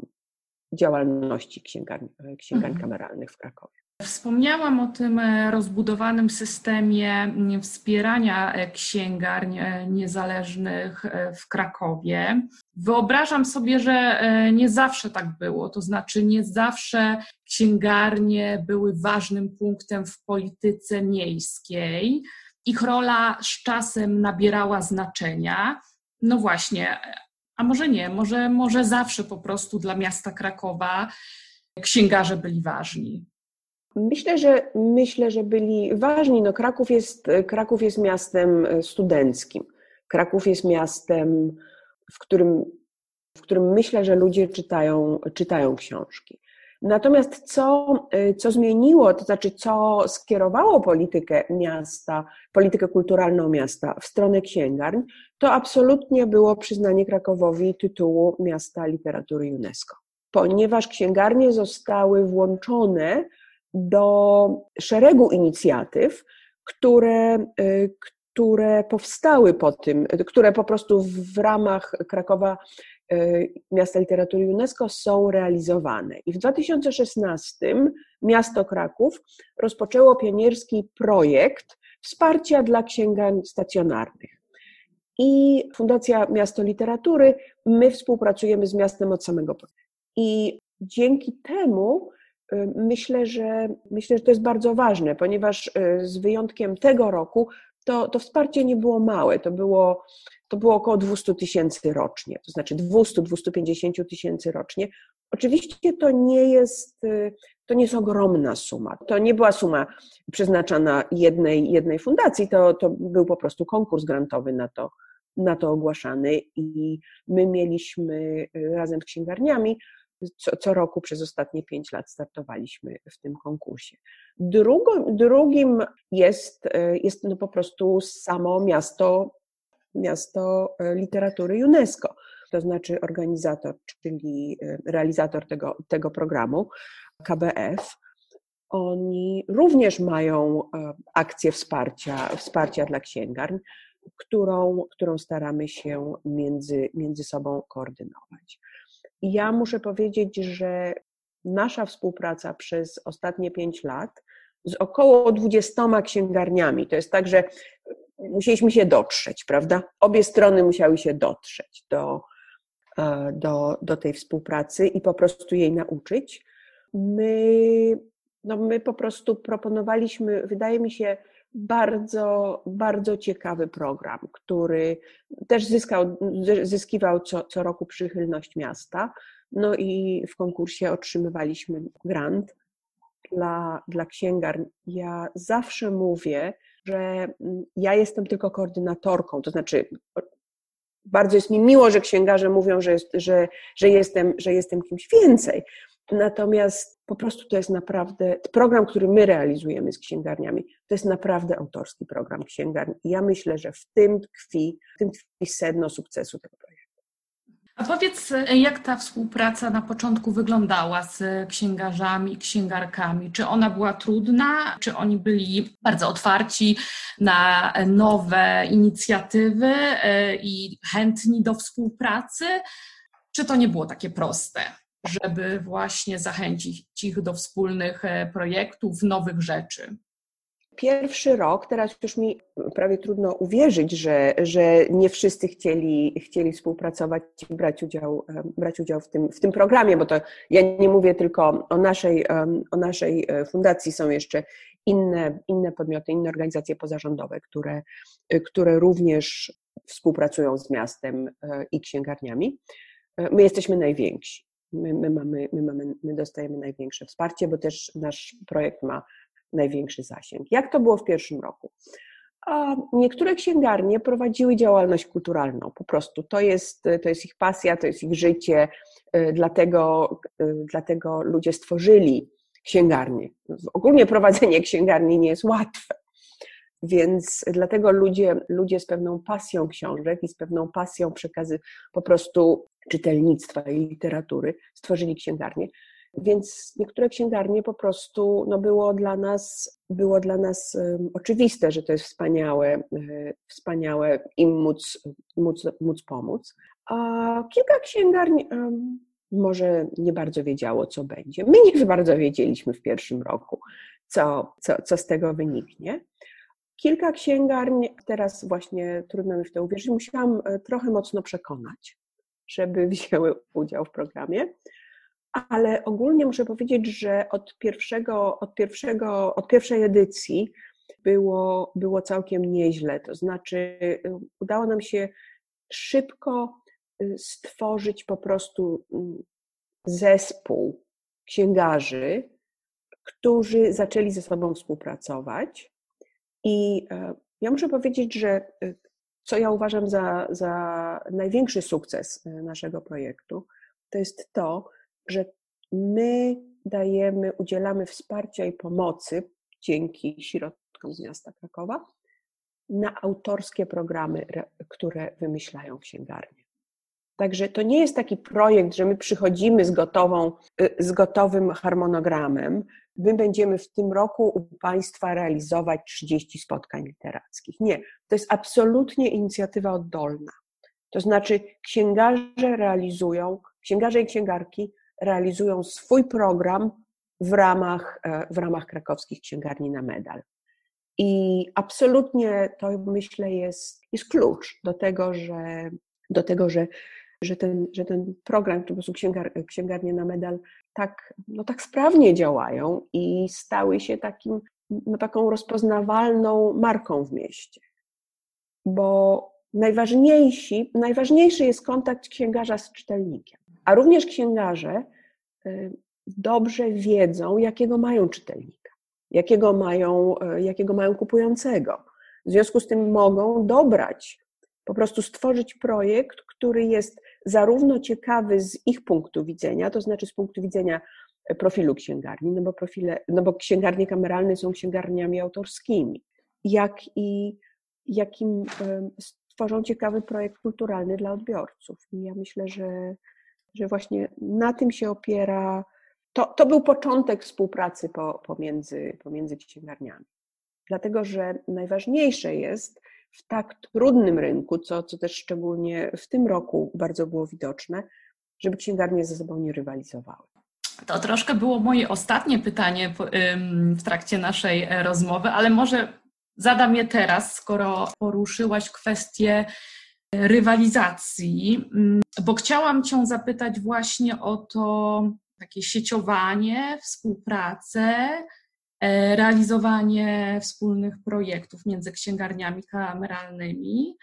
działalności księgarni, e, księgarni mhm. kameralnych w Krakowie.
Wspomniałam o tym e, rozbudowanym systemie wspierania e, księgarni niezależnych w Krakowie. Wyobrażam sobie, że nie zawsze tak było, to znaczy nie zawsze księgarnie były ważnym punktem w polityce miejskiej. Ich rola z czasem nabierała znaczenia. No właśnie, a może nie, może, może zawsze po prostu dla miasta Krakowa księgarze byli ważni.
Myślę, że myślę, że byli ważni. No, Kraków, jest, Kraków jest miastem studenckim. Kraków jest miastem, w którym, w którym myślę, że ludzie czytają, czytają książki. Natomiast co, y, co zmieniło, to znaczy co skierowało politykę miasta, politykę kulturalną miasta w stronę księgarni, to absolutnie było przyznanie Krakowowi tytułu Miasta Literatury UNESCO. Ponieważ księgarnie zostały włączone do szeregu inicjatyw, które, y, które powstały po tym, które po prostu w ramach Krakowa Y, miasta Literatury UNESCO są realizowane. I w 2016 miasto Kraków rozpoczęło pionierski projekt wsparcia dla księgarni stacjonarnych. I Fundacja Miasto Literatury, my współpracujemy z miastem od samego początku. I dzięki temu y, myślę, że myślę, że to jest bardzo ważne, ponieważ y, z wyjątkiem tego roku to, to wsparcie nie było małe. To było to było około 200 tysięcy rocznie, to znaczy 200-250 tysięcy rocznie. Oczywiście to nie jest, to nie jest ogromna suma. To nie była suma przeznaczana jednej, jednej fundacji, to, to był po prostu konkurs grantowy na to, na to ogłaszany i my mieliśmy razem z księgarniami co, co roku przez ostatnie pięć lat startowaliśmy w tym konkursie. Drugo, drugim jest, jest no po prostu samo miasto, miasto literatury UNESCO, to znaczy organizator, czyli realizator tego, tego programu, KBF. Oni również mają akcję wsparcia, wsparcia dla księgarni, którą, którą staramy się między, między sobą koordynować. Ja muszę powiedzieć, że nasza współpraca przez ostatnie pięć lat z około 20 księgarniami, to jest tak, że musieliśmy się dotrzeć, prawda? Obie strony musiały się dotrzeć do, e, do, do tej współpracy i po prostu jej nauczyć. My, no my po prostu proponowaliśmy, wydaje mi się, bardzo, bardzo ciekawy program, który też zyskał, zyskiwał co, co roku przychylność miasta. No i w konkursie otrzymywaliśmy grant dla, dla księgarni. Ja zawsze mówię, że mm, ja jestem tylko koordynatorką, to znaczy bardzo jest mi miło, że księgarze mówią, że, jest, że, że, jestem, że jestem kimś więcej, Natomiast po prostu to jest naprawdę program, który my realizujemy z księgarniami, to jest naprawdę autorski program księgarni. I ja myślę, że w tym tkwi, w tym tkwi sedno sukcesu tego projektu.
A powiedz, jak ta współpraca na początku wyglądała z księgarzami, księgarkami? Czy ona była trudna? Czy oni byli bardzo otwarci na nowe inicjatywy e, i chętni do współpracy? Czy to nie było takie proste? żeby właśnie zachęcić ich do wspólnych e, projektów, nowych rzeczy?
Pierwszy rok, teraz już mi prawie trudno uwierzyć, że, że nie wszyscy chcieli, chcieli współpracować i brać udział, e, brać udział w, tym, w tym programie, bo to ja nie mówię tylko o naszej, o naszej e, fundacji, są jeszcze inne, inne podmioty, inne organizacje pozarządowe, które, które również współpracują z miastem i księgarniami. My jesteśmy najwięksi. My, my, mamy, my, mamy, my dostajemy największe wsparcie, bo też nasz projekt ma największy zasięg. Jak to było w pierwszym roku? A niektóre księgarnie prowadziły działalność kulturalną, po prostu. To jest, to jest ich pasja, to jest ich życie, y, dlatego, y, dlatego ludzie stworzyli księgarnię. Ogólnie prowadzenie księgarni nie jest łatwe, więc dlatego ludzie, ludzie z pewną pasją książek i z pewną pasją przekazy po prostu czytelnictwa i literatury, stworzyli księgarnię. Więc niektóre księgarnie po prostu no było dla nas, było dla nas oczywiste, że to jest wspaniałe, um, wspaniałe im móc, móc, móc pomóc. A kilka księgarni może nie bardzo wiedziało, co będzie. My nie bardzo wiedzieliśmy w pierwszym roku, co, co, co z tego wyniknie. Kilka księgarni, teraz właśnie trudno mi w to uwierzyć, musiałam e, trochę mocno przekonać żeby wzięły udział w programie. Ale ogólnie muszę powiedzieć, że od, pierwszego, od, pierwszego, od pierwszej edycji było, było całkiem nieźle. To znaczy, y, udało nam się szybko y, stworzyć po prostu mm, zespół księgarzy, którzy zaczęli ze sobą współpracować. I e, ja muszę powiedzieć, że y, co ja uważam za, za największy sukces naszego projektu, to jest to, że my dajemy, udzielamy wsparcia i pomocy dzięki środkom z miasta Krakowa na autorskie programy, które wymyślają księgarnie. Także to nie jest taki projekt, że my przychodzimy z, gotową, y, z gotowym harmonogramem. My będziemy w tym roku u Państwa realizować 30 spotkań literackich. Nie, to jest absolutnie inicjatywa oddolna. To znaczy, księgarze realizują, księgarze i księgarki realizują swój program w ramach, e, w ramach krakowskich księgarni na medal. I absolutnie to myślę jest, jest klucz do tego, że, do tego, że że ten, że ten program, po prostu księgar, księgarnie na medal tak, no tak sprawnie działają i stały się takim, no taką rozpoznawalną marką w mieście. Bo najważniejsi, najważniejszy jest kontakt księgarza z czytelnikiem, a również księgarze y, dobrze wiedzą, jakiego mają czytelnika, jakiego mają, y, jakiego mają kupującego. W związku z tym mogą dobrać, po prostu stworzyć projekt, który jest zarówno ciekawy z ich punktu widzenia, to znaczy z punktu widzenia profilu księgarni, no bo, profile, no bo księgarnie kameralne są księgarniami autorskimi, jak i jakim stworzą ciekawy projekt kulturalny dla odbiorców. I ja myślę, że, że właśnie na tym się opiera. To, to był początek współpracy po, pomiędzy, pomiędzy księgarniami. Dlatego, że najważniejsze jest w tak trudnym rynku, co, co też szczególnie w tym roku bardzo było widoczne, żeby księgarnie ze sobą nie rywalizowały.
To troszkę było moje ostatnie pytanie w trakcie naszej e, rozmowy, ale może zadam je teraz, skoro poruszyłaś kwestię rywalizacji, mm, bo chciałam Cię zapytać właśnie o to takie sieciowanie, współpracę, e, realizowanie wspólnych projektów między księgarniami kameralnymi.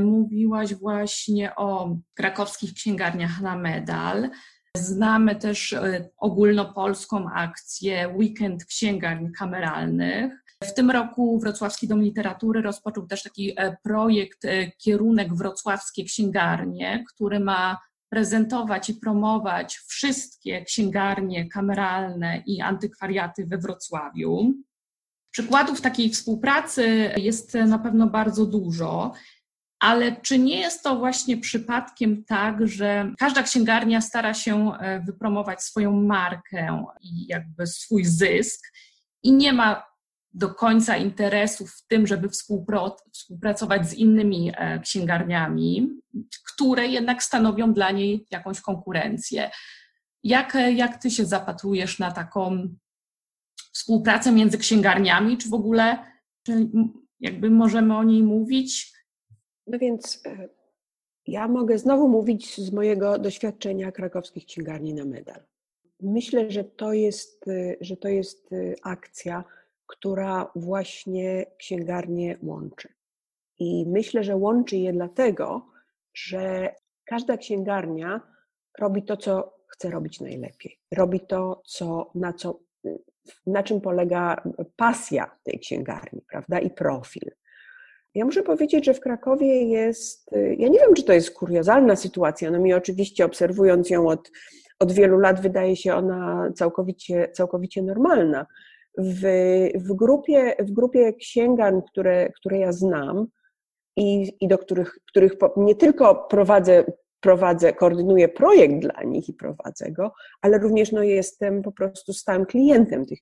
Mówiłaś właśnie o krakowskich księgarniach na medal. Znamy też e, ogólnopolską akcję Weekend Księgarni Kameralnych. W tym roku Wrocławski Dom Literatury rozpoczął też taki e, projekt e, Kierunek Wrocławskie Księgarnie, który ma prezentować i promować wszystkie księgarnie kameralne i antykwariaty we Wrocławiu. Przykładów takiej współpracy jest na pewno bardzo dużo. Ale czy nie jest to właśnie przypadkiem tak, że każda księgarnia stara się e, wypromować swoją markę i jakby swój zysk i nie ma do końca interesu w tym, żeby współpracować z innymi e, księgarniami, które jednak stanowią dla niej jakąś konkurencję. Jak, e, jak ty się zapatrujesz na taką współpracę między księgarniami? Czy w ogóle czy jakby możemy o niej mówić?
No więc e, ja mogę znowu mówić z mojego doświadczenia krakowskich księgarni na medal. Myślę, że to jest, że to jest akcja, która właśnie księgarnie łączy. I myślę, że łączy je dlatego, że każda księgarnia robi to, co chce robić najlepiej. Robi to, co, na, co, na czym polega pasja tej księgarni, prawda? I profil. Ja muszę powiedzieć, że w Krakowie jest, ja nie wiem, czy to jest kuriozalna sytuacja, no mi oczywiście obserwując ją od, od wielu lat wydaje się ona całkowicie, całkowicie normalna. W, w, grupie, w grupie księgarni, które, które ja znam i, i do których, których nie tylko prowadzę, prowadzę, koordynuję projekt dla nich i prowadzę go, ale również no, jestem po prostu stałym klientem tych.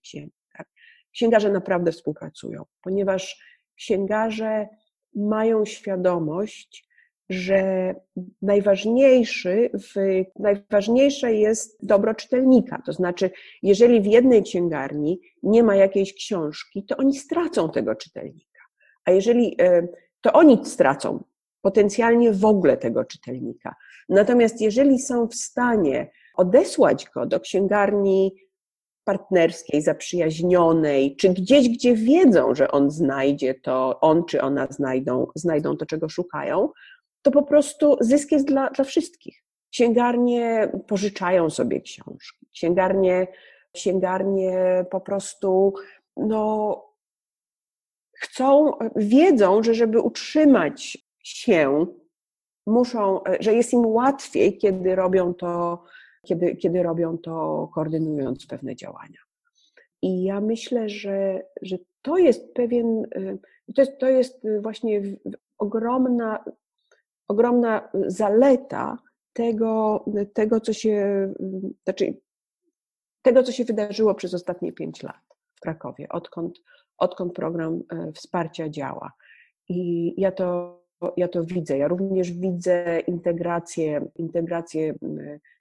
Tak? Księgarze naprawdę współpracują, ponieważ księgarze mają świadomość, że najważniejszy w, najważniejsze jest dobro czytelnika. To znaczy, jeżeli w jednej księgarni nie ma jakiejś książki, to oni stracą tego czytelnika. A jeżeli e, to oni stracą potencjalnie w ogóle tego czytelnika. Natomiast jeżeli są w stanie odesłać go do księgarni partnerskiej, zaprzyjaźnionej, czy gdzieś, gdzie wiedzą, że on znajdzie to, on czy ona znajdą, znajdą to, czego szukają, to po prostu zysk jest dla, dla wszystkich. Księgarnie pożyczają sobie książki, księgarnie, księgarnie po prostu no, chcą, wiedzą, że żeby utrzymać się, muszą, że jest im łatwiej, kiedy robią to kiedy, kiedy robią to koordynując pewne działania. I ja myślę, że, że to jest pewien, to jest, to jest właśnie ogromna, ogromna zaleta tego, tego, co się, znaczy tego, co się wydarzyło przez ostatnie pięć lat w Krakowie, odkąd, odkąd program e, wsparcia działa. I ja to ja to widzę. Ja również widzę integrację, integrację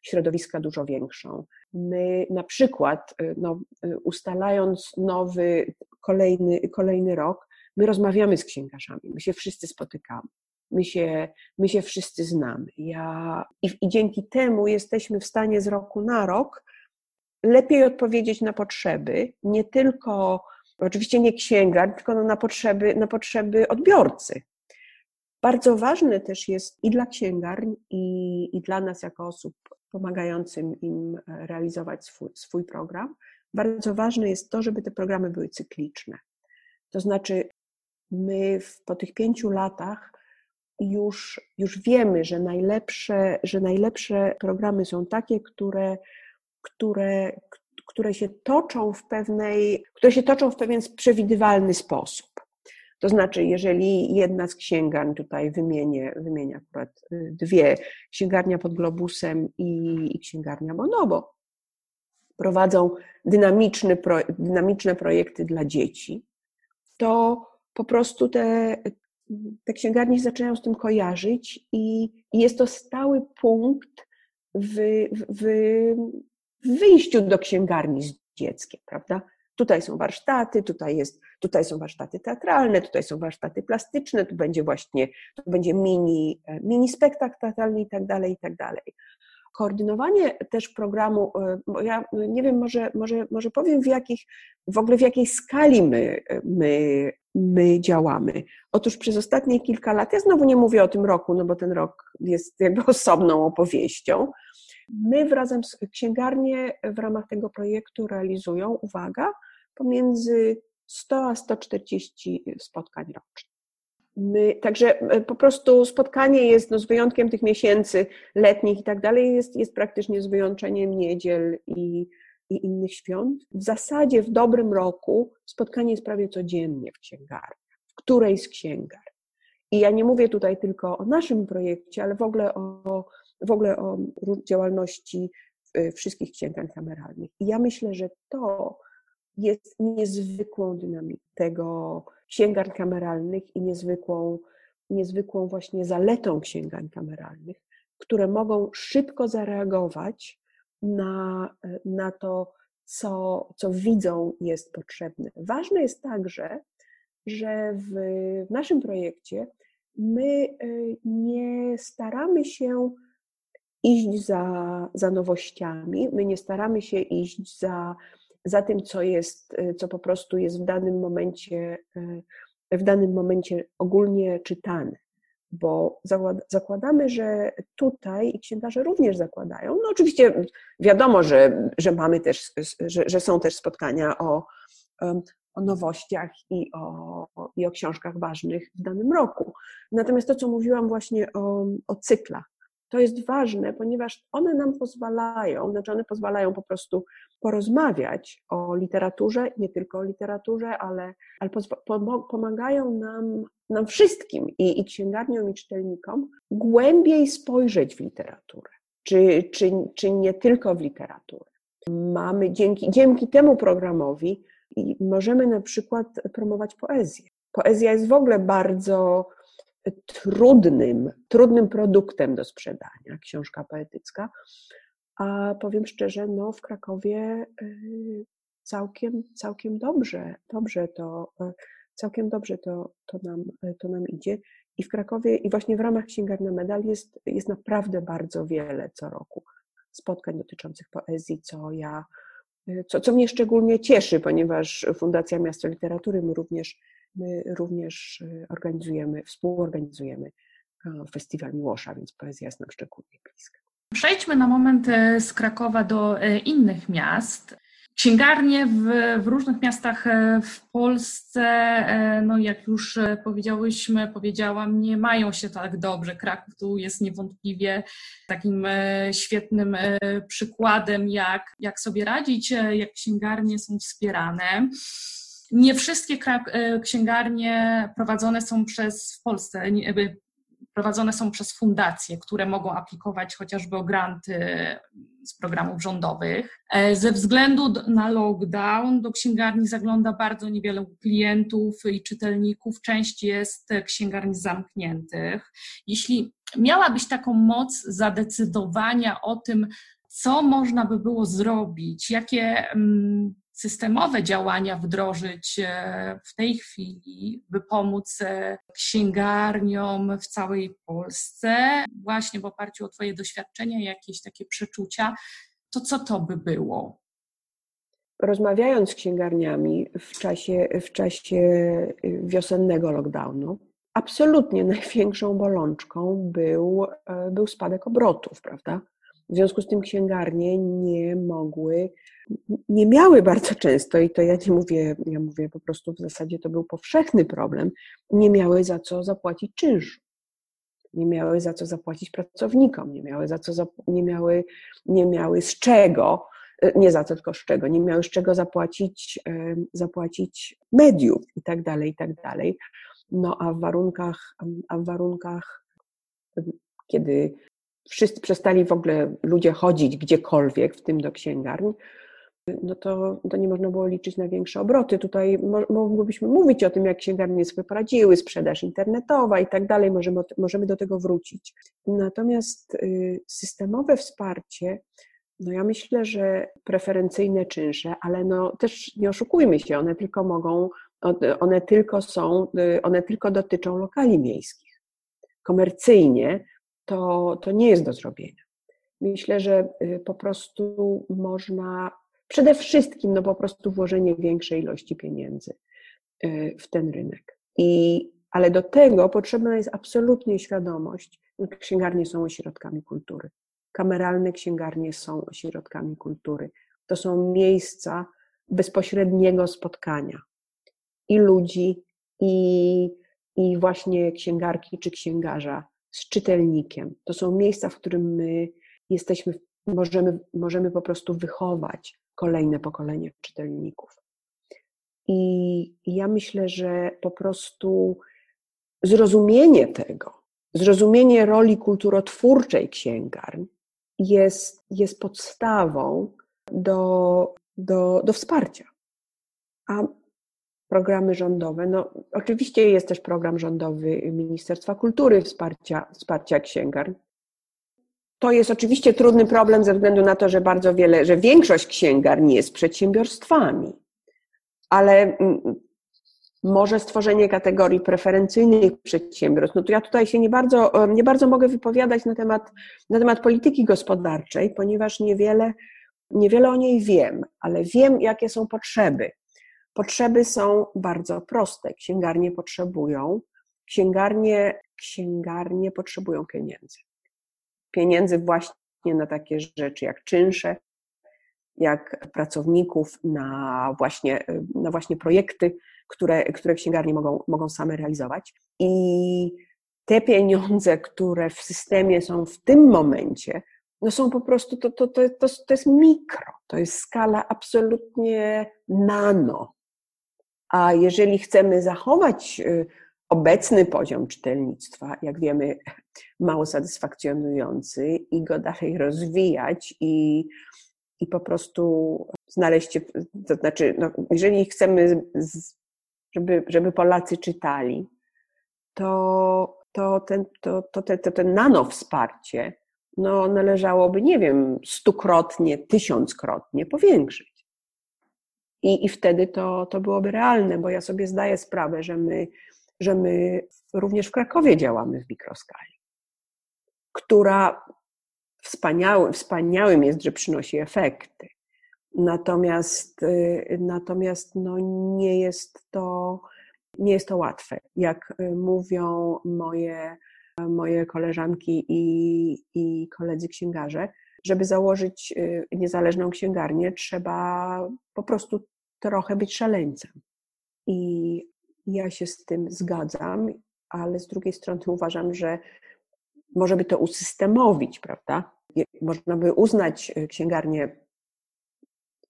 środowiska dużo większą. My na przykład, y, no, y, ustalając nowy, kolejny, kolejny rok, my rozmawiamy z księgarzami, my się wszyscy spotykamy. My się, my się wszyscy znamy. Ja, i, I dzięki temu jesteśmy w stanie z roku na rok lepiej odpowiedzieć na potrzeby, nie tylko, oczywiście nie księgarz, tylko no na, potrzeby, na potrzeby odbiorcy Bardzo ważne też jest i dla księgarni, i, i dla nas jako osób pomagającym im realizować swój, swój program, bardzo ważne jest to, żeby te programy były cykliczne. To znaczy, my w, po tych pięciu latach już, już wiemy, że najlepsze, że najlepsze programy są takie, które, które, które się toczą w pewnej, które się toczą w pewien przewidywalny sposób. To znaczy, jeżeli jedna z księgarni, tutaj wymienię, wymienię akurat y, dwie, księgarnia pod Globusem i, i księgarnia Bonobo, prowadzą dynamiczny pro, dynamiczne projekty dla dzieci, to po prostu te, te księgarnie zaczynają z tym kojarzyć i, jest to stały punkt w, w, w wyjściu do księgarni z dzieckiem, prawda? Tutaj są warsztaty, tutaj, jest, tutaj są warsztaty teatralne, tutaj są warsztaty plastyczne, tu będzie właśnie, tu będzie mini, mini spektakl teatralny i tak dalej, i tak dalej. Koordynowanie też programu, e, bo ja nie wiem, może, może, może powiem w jakich, w ogóle w jakiej skali my, my, my działamy. Otóż przez ostatnie kilka lat, ja znowu nie mówię o tym roku, no bo ten rok jest jakby osobną opowieścią, My razem z księgarnie w ramach tego projektu realizują, uwaga, pomiędzy 100 a 140 spotkań rocznie. My, także e, po prostu spotkanie jest, no z wyjątkiem tych miesięcy letnich i tak dalej, jest, jest praktycznie z wyłączeniem niedziel i, i innych świąt. W zasadzie w dobrym roku spotkanie jest prawie codziennie w księgarni, w której z księgarni. I ja nie mówię tutaj tylko o naszym projekcie, ale w ogóle o, w ogóle o działalności wszystkich księgarni kameralnych. I ja myślę, że to jest niezwykłą dynamiką tego księgarni kameralnych i niezwykłą, niezwykłą właśnie zaletą księgarni kameralnych, które mogą szybko zareagować na, na to, co, co widzą jest potrzebne. Ważne jest także, że w, w naszym projekcie my y, nie staramy się iść za, za nowościami, my nie staramy się iść za, za tym, co jest, y, co po prostu jest w danym momencie, y, w danym momencie ogólnie czytane. Bo zakładamy, że tutaj i księgarze również zakładają. No oczywiście wiadomo, że, że mamy też, że, że są też spotkania o, o nowościach i o, i o książkach ważnych w danym roku. Natomiast to, co mówiłam właśnie o, o cyklach, to jest ważne, ponieważ one nam pozwalają, znaczy one pozwalają po prostu porozmawiać o literaturze, nie tylko o literaturze, ale, ale pomagają nam, nam wszystkim i, i księgarniom, i czytelnikom głębiej spojrzeć w literaturę, czy, czy, czy nie tylko w literaturę. Mamy dzięki, dzięki temu programowi możemy na przykład promować poezję. Poezja jest w ogóle bardzo trudnym, trudnym produktem do sprzedania, książka poetycka. A powiem szczerze, no w Krakowie y, całkiem, całkiem dobrze, dobrze to, y, całkiem dobrze to, to, nam, to nam idzie. I w Krakowie, i właśnie w ramach Księgarnia Medal jest, jest naprawdę bardzo wiele co roku spotkań dotyczących poezji, co ja, y, co, co mnie szczególnie cieszy, ponieważ Fundacja Miasto Literatury my również My również y, organizujemy, współorganizujemy Festiwal Miłosza, więc poezja jest nam szczególnie bliska.
Przejdźmy na moment e, z Krakowa do e, innych miast. Księgarnie w, w, różnych miastach e, w Polsce, no jak już powiedziałyśmy, powiedziałam, nie mają się tak dobrze. Kraków tu jest niewątpliwie takim świetnym przykładem, jak, jak sobie radzić, jak księgarnie są wspierane. Nie wszystkie e, księgarnie prowadzone są przez w Polsce, prowadzone są przez fundacje, które mogą aplikować chociażby o granty z programów rządowych. E, ze względu na lockdown do księgarni zagląda bardzo niewiele klientów i czytelników. Część jest księgarni zamkniętych. Jeśli miałabyś taką moc zadecydowania o tym, co można by było zrobić, jakie mm, systemowe działania wdrożyć e, w tej chwili, by pomóc e, księgarniom w całej Polsce, właśnie w oparciu o Twoje doświadczenia, jakieś takie przeczucia, to co to by było?
Rozmawiając z księgarniami w czasie, w czasie wiosennego lockdownu, absolutnie największą bolączką był, e, był spadek obrotów, prawda? W związku z tym księgarnie nie mogły, nie miały bardzo często, i to ja nie mówię, ja mówię po prostu w zasadzie to był powszechny problem, nie miały za co zapłacić czynszu. Nie miały za co zapłacić pracownikom, nie miały za co, nie miały, nie miały z czego, e, nie za co, tylko z czego, nie miały z czego zapłacić, e, zapłacić mediów i tak dalej, i tak dalej. No a w warunkach, a w warunkach, kiedy wszyscy przestali w ogóle ludzie chodzić gdziekolwiek, w tym do księgarni, no to, to nie można było liczyć na większe obroty. Tutaj moglibyśmy mówić o tym, jak księgarnie sobie poradziły, sprzedaż internetowa i tak dalej, możemy, możemy do tego wrócić. Natomiast y, systemowe wsparcie, no ja myślę, że preferencyjne czynsze, ale no też nie oszukujmy się, one tylko mogą one tylko są, y, one tylko dotyczą lokali miejskich. Komercyjnie to, to nie jest do zrobienia. Myślę, że y, po prostu można, przede wszystkim, no po prostu włożenie większej ilości pieniędzy y, w ten rynek. I, ale do tego potrzebna jest absolutnie świadomość, że księgarnie są ośrodkami kultury. Kameralne księgarnie są ośrodkami kultury. To są miejsca bezpośredniego spotkania i ludzi, i, i właśnie księgarki czy księgarza z czytelnikiem. To są miejsca, w którym my jesteśmy, możemy, możemy po prostu wychować kolejne pokolenie czytelników. I ja myślę, że po prostu zrozumienie tego, zrozumienie roli kulturotwórczej księgarni jest, jest podstawą do, do, do wsparcia. A programy rządowe. No, oczywiście jest też program rządowy Ministerstwa Kultury wsparcia, wsparcia księgarni. To jest oczywiście trudny problem ze względu na to, że bardzo wiele, że większość księgarni jest przedsiębiorstwami, ale mm, może stworzenie kategorii preferencyjnych przedsiębiorstw. No to ja tutaj się nie bardzo, nie bardzo mogę wypowiadać na temat, na temat polityki gospodarczej, ponieważ niewiele, niewiele o niej wiem, ale wiem, jakie są potrzeby Potrzeby są bardzo proste. Księgarnie potrzebują, księgarnie, księgarnie potrzebują pieniędzy. Pieniędzy właśnie na takie rzeczy jak czynsze, jak pracowników, na właśnie, na właśnie projekty, które, które księgarnie mogą, mogą same realizować. I te pieniądze, które w systemie są w tym momencie, no są po prostu, to, to, to, to, to jest mikro, to jest skala absolutnie nano. A jeżeli chcemy zachować y, obecny poziom czytelnictwa, jak wiemy, mało satysfakcjonujący, i go dalej rozwijać i, i po prostu znaleźć, to znaczy, no, jeżeli chcemy, żeby, żeby Polacy czytali, to, to, ten, to, to, to, to ten nano wsparcie no, należałoby, nie wiem, stukrotnie, tysiąckrotnie powiększyć. I, i wtedy to, to byłoby realne, bo ja sobie zdaję sprawę, że my, że my również w Krakowie działamy w mikroskali, która wspaniałym, wspaniałym jest, że przynosi efekty. Natomiast, y, natomiast no nie, jest to, nie jest to łatwe. Jak y, mówią moje, moje koleżanki i, i koledzy księgarze, żeby założyć y, niezależną księgarnię, trzeba po prostu trochę być szaleńcem. I ja się z tym zgadzam, ale z drugiej strony uważam, że może by to usystemowić, prawda? Można by uznać e, księgarnię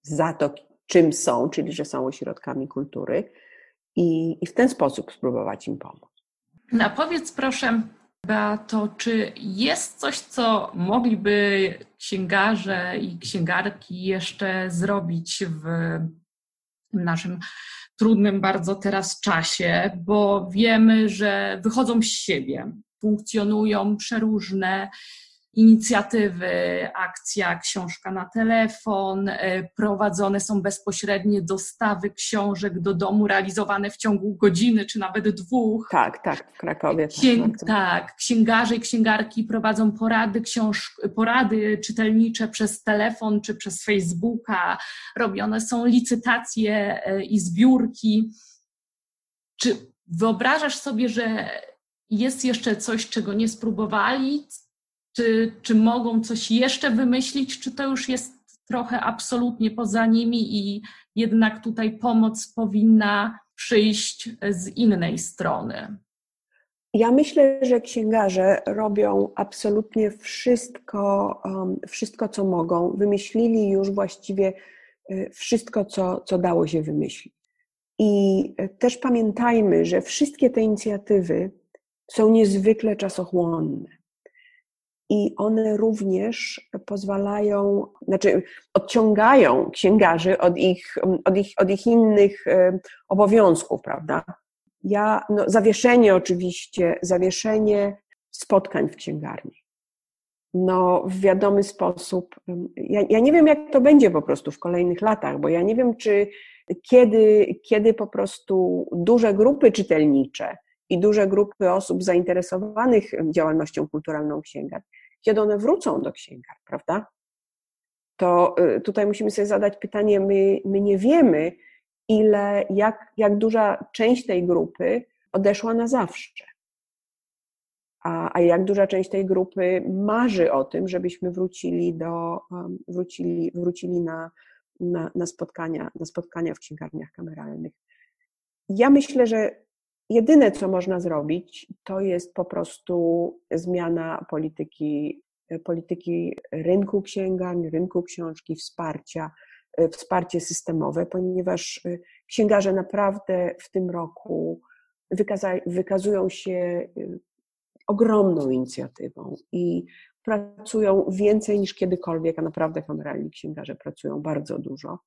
za to, czym są, czyli że są ośrodkami kultury i, i w ten sposób spróbować im pomóc.
A powiedz proszę, Beato, czy jest coś, co mogliby księgarze i księgarki jeszcze zrobić w w naszym trudnym bardzo teraz czasie, bo wiemy, że wychodzą z siebie, funkcjonują przeróżne inicjatywy, akcja Książka na telefon, e, prowadzone są bezpośrednie dostawy książek do domu, realizowane w ciągu godziny czy nawet dwóch.
Tak, tak, w Krakowie.
Księg, tak, tak, księgarze i księgarki prowadzą porady, książ, porady czytelnicze przez telefon czy przez Facebooka, robione są licytacje e, i zbiórki. Czy wyobrażasz sobie, że jest jeszcze coś, czego nie spróbowali? Czy, czy mogą coś jeszcze wymyślić, czy to już jest trochę absolutnie poza nimi i jednak tutaj pomoc powinna przyjść z innej strony?
Ja myślę, że księgarze robią absolutnie wszystko, um, wszystko co mogą. Wymyślili już właściwie y, wszystko, co, co dało się wymyślić. I y, też pamiętajmy, że wszystkie te inicjatywy są niezwykle czasochłonne. I one również pozwalają, znaczy odciągają księgarzy od ich, od ich, od ich innych y, obowiązków, prawda? Ja, no, zawieszenie oczywiście, zawieszenie spotkań w księgarni. No, w wiadomy sposób. Ja, ja nie wiem, jak to będzie po prostu w kolejnych latach, bo ja nie wiem, czy kiedy, kiedy po prostu duże grupy czytelnicze i duże grupy osób zainteresowanych działalnością kulturalną księgarni, kiedy one wrócą do księgarni, prawda? To y, tutaj musimy sobie zadać pytanie, my, my nie wiemy, ile, jak, jak duża część tej grupy odeszła na zawsze. A, a jak duża część tej grupy marzy o tym, żebyśmy wrócili do, um, wrócili, wrócili na, na, na, spotkania, na spotkania w księgarniach kameralnych. Ja myślę, że jedyne, co można zrobić, to jest po prostu zmiana polityki, polityki rynku księgarni, rynku książki, wsparcia, E, wsparcie systemowe, ponieważ e, księgarze naprawdę w tym roku wykazują się e, ogromną inicjatywą i pracują więcej niż kiedykolwiek, a naprawdę kameralni księgarze pracują bardzo dużo.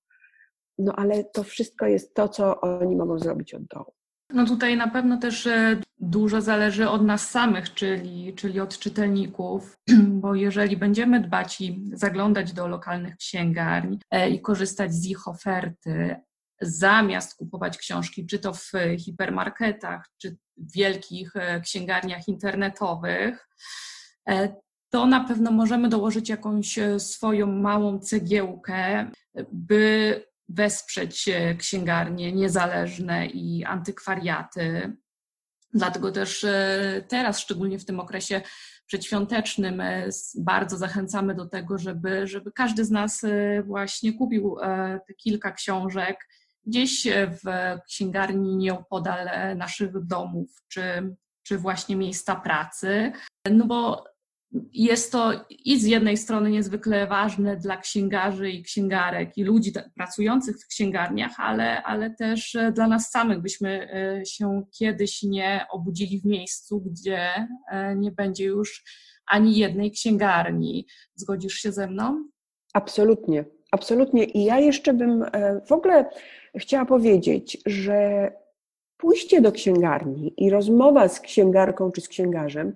No ale to wszystko jest to, co oni mogą zrobić od dołu.
No tutaj na pewno też e, dużo zależy od nas samych, czyli, czyli od czytelników, bo jeżeli będziemy dbać i zaglądać do lokalnych księgarni e, i korzystać z ich oferty, zamiast kupować książki, czy to w hipermarketach, czy w wielkich e, księgarniach internetowych, to na pewno możemy dołożyć jakąś swoją małą cegiełkę, by wesprzeć księgarnie niezależne i antykwariaty. Dlatego też e, teraz, szczególnie w tym okresie przedświątecznym, e, bardzo zachęcamy do tego, żeby, żeby każdy z nas e, właśnie kupił te kilka książek gdzieś w księgarni nieopodal naszych domów, czy, czy właśnie miejsca pracy. No bo jest to i z jednej strony niezwykle ważne dla księgarzy i księgarek i ludzi pracujących w księgarniach, ale, ale też e, dla nas samych, byśmy e, się kiedyś nie obudzili w miejscu, gdzie e, nie będzie już ani jednej księgarni. Zgodzisz się ze mną?
Absolutnie, absolutnie. I ja jeszcze bym w ogóle chciała powiedzieć, że pójście do księgarni i rozmowa z księgarką czy z księgarzem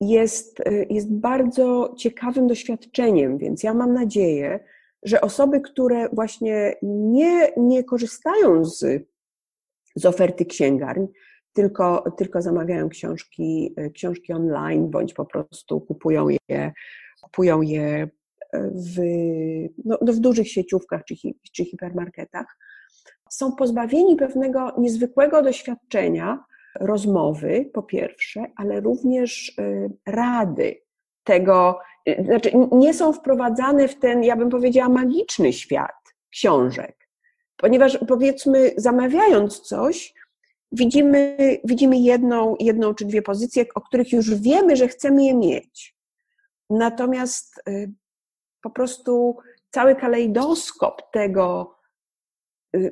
jest, y, jest bardzo ciekawym doświadczeniem, więc ja mam nadzieję, że osoby, które właśnie nie, nie korzystają z, z oferty księgarni, tylko, tylko zamawiają książki, y, książki online, bądź po prostu kupują je, kupują je w, no, no w dużych sieciówkach czy, czy hipermarketach, są pozbawieni pewnego niezwykłego doświadczenia, rozmowy, po pierwsze, ale również y, rady tego, y, znaczy nie są wprowadzane w ten, ja bym powiedziała, magiczny świat książek. Ponieważ powiedzmy, zamawiając coś, widzimy, widzimy jedną, jedną czy dwie pozycje, o których już wiemy, że chcemy je mieć. Natomiast y, po prostu cały kalejdoskop tego,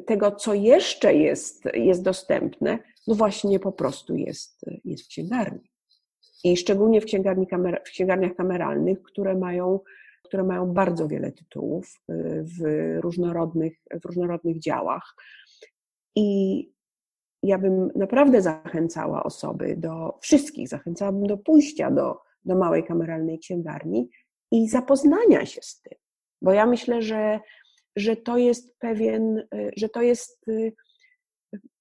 tego co jeszcze jest, jest dostępne, no właśnie po prostu jest, jest w księgarni. I szczególnie w, księgarni kamer, w księgarniach kameralnych, które mają, które mają bardzo wiele tytułów y, w różnorodnych, w różnorodnych działach. I ja bym naprawdę zachęcała osoby do, wszystkich zachęcałabym do pójścia do, do małej kameralnej księgarni i zapoznania się z tym. Bo ja myślę, że, że to jest pewien, y, że to jest y,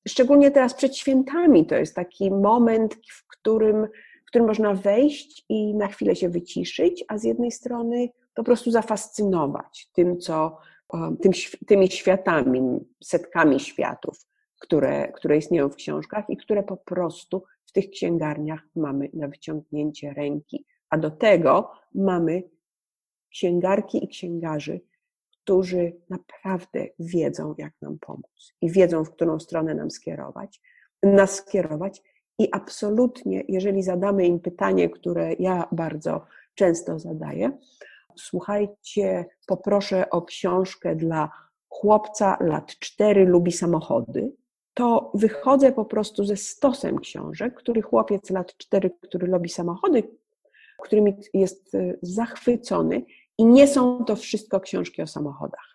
Szczególnie teraz przed świętami to jest taki moment, w którym, w którym można wejść i na chwilę się wyciszyć, a z jednej strony po prostu zafascynować tym, co, tym, tymi światami, setkami światów, które, które istnieją w książkach i które po prostu w tych księgarniach mamy na wyciągnięcie ręki, a do tego mamy księgarki i księgarzy, którzy naprawdę wiedzą, jak nam pomóc i wiedzą, w którą stronę nam skierować, nas skierować. I absolutnie, jeżeli zadamy im pytanie, które ja bardzo często zadaję, słuchajcie, poproszę o książkę dla chłopca lat 4 lubi samochody, to wychodzę po prostu ze stosem książek, który chłopiec lat 4, który lubi samochody, którymi jest y, zachwycony i nie są to wszystko książki o samochodach.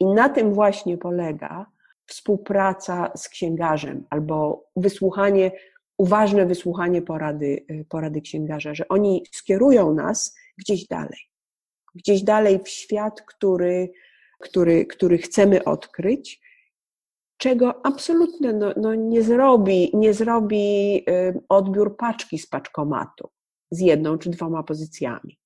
I na tym właśnie polega współpraca z księgarzem albo wysłuchanie, uważne wysłuchanie porady, y, porady księgarza, że oni skierują nas gdzieś dalej. Gdzieś dalej w świat, który, który, który chcemy odkryć, czego absolutnie no, no nie zrobi, nie zrobi y, odbiór paczki z paczkomatu z jedną czy dwoma pozycjami.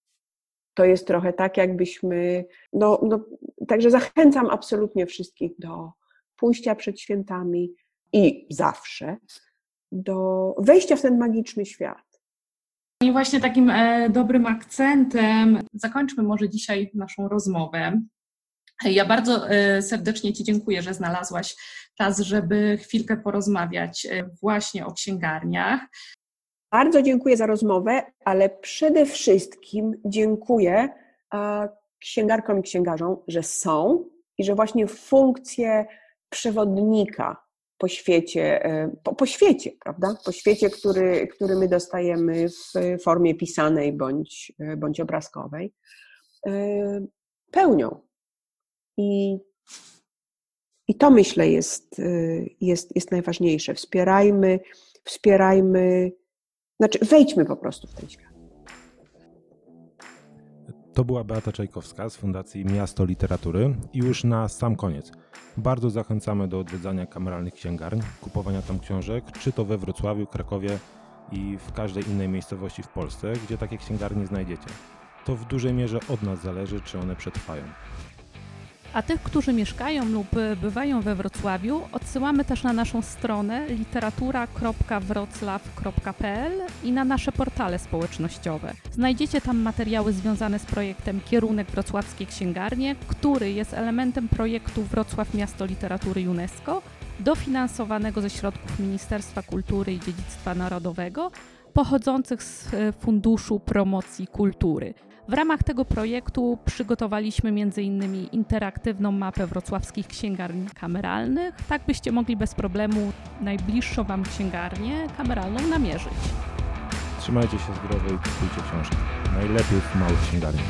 To jest trochę tak, jakbyśmy. No, no, także zachęcam absolutnie wszystkich do pójścia przed świętami i zawsze do wejścia w ten magiczny świat.
I właśnie takim e, dobrym akcentem zakończmy może dzisiaj naszą rozmowę. Ja bardzo e, serdecznie Ci dziękuję, że znalazłaś czas, żeby chwilkę porozmawiać e, właśnie o księgarniach.
Bardzo dziękuję za rozmowę, ale przede wszystkim dziękuję e, księgarkom i księgarzom, że są i że właśnie funkcję przewodnika po świecie, e, po, po świecie, prawda? Po świecie, który, który my dostajemy w formie pisanej bądź, e, bądź obrazkowej, pełnią. I, i to myślę jest, jest, jest najważniejsze. Wspierajmy, wspierajmy znaczy, wejdźmy po prostu w ten świat.
To była Beata Czajkowska z Fundacji Miasto Literatury. I już na sam koniec. Bardzo zachęcamy do odwiedzania kameralnych księgarni, kupowania tam książek, czy to we Wrocławiu, Krakowie i w każdej innej miejscowości w Polsce, gdzie takie księgarnie znajdziecie. To w dużej mierze od nas zależy, czy one przetrwają.
A tych, którzy mieszkają lub bywają we Wrocławiu, odsyłamy też na naszą stronę literatura.wroclaw.pl i na nasze portale społecznościowe. Znajdziecie tam materiały związane z projektem Kierunek Wrocławskie Księgarnie, który jest elementem projektu Wrocław Miasto Literatury UNESCO, dofinansowanego ze środków Ministerstwa Kultury i Dziedzictwa Narodowego, pochodzących z Funduszu Promocji Kultury. W ramach tego projektu przygotowaliśmy m.in. interaktywną mapę wrocławskich księgarni kameralnych, tak byście mogli bez problemu najbliższą Wam księgarnię kameralną namierzyć.
Trzymajcie się zdrowo i kupujcie książki. Najlepiej w małych księgarniach.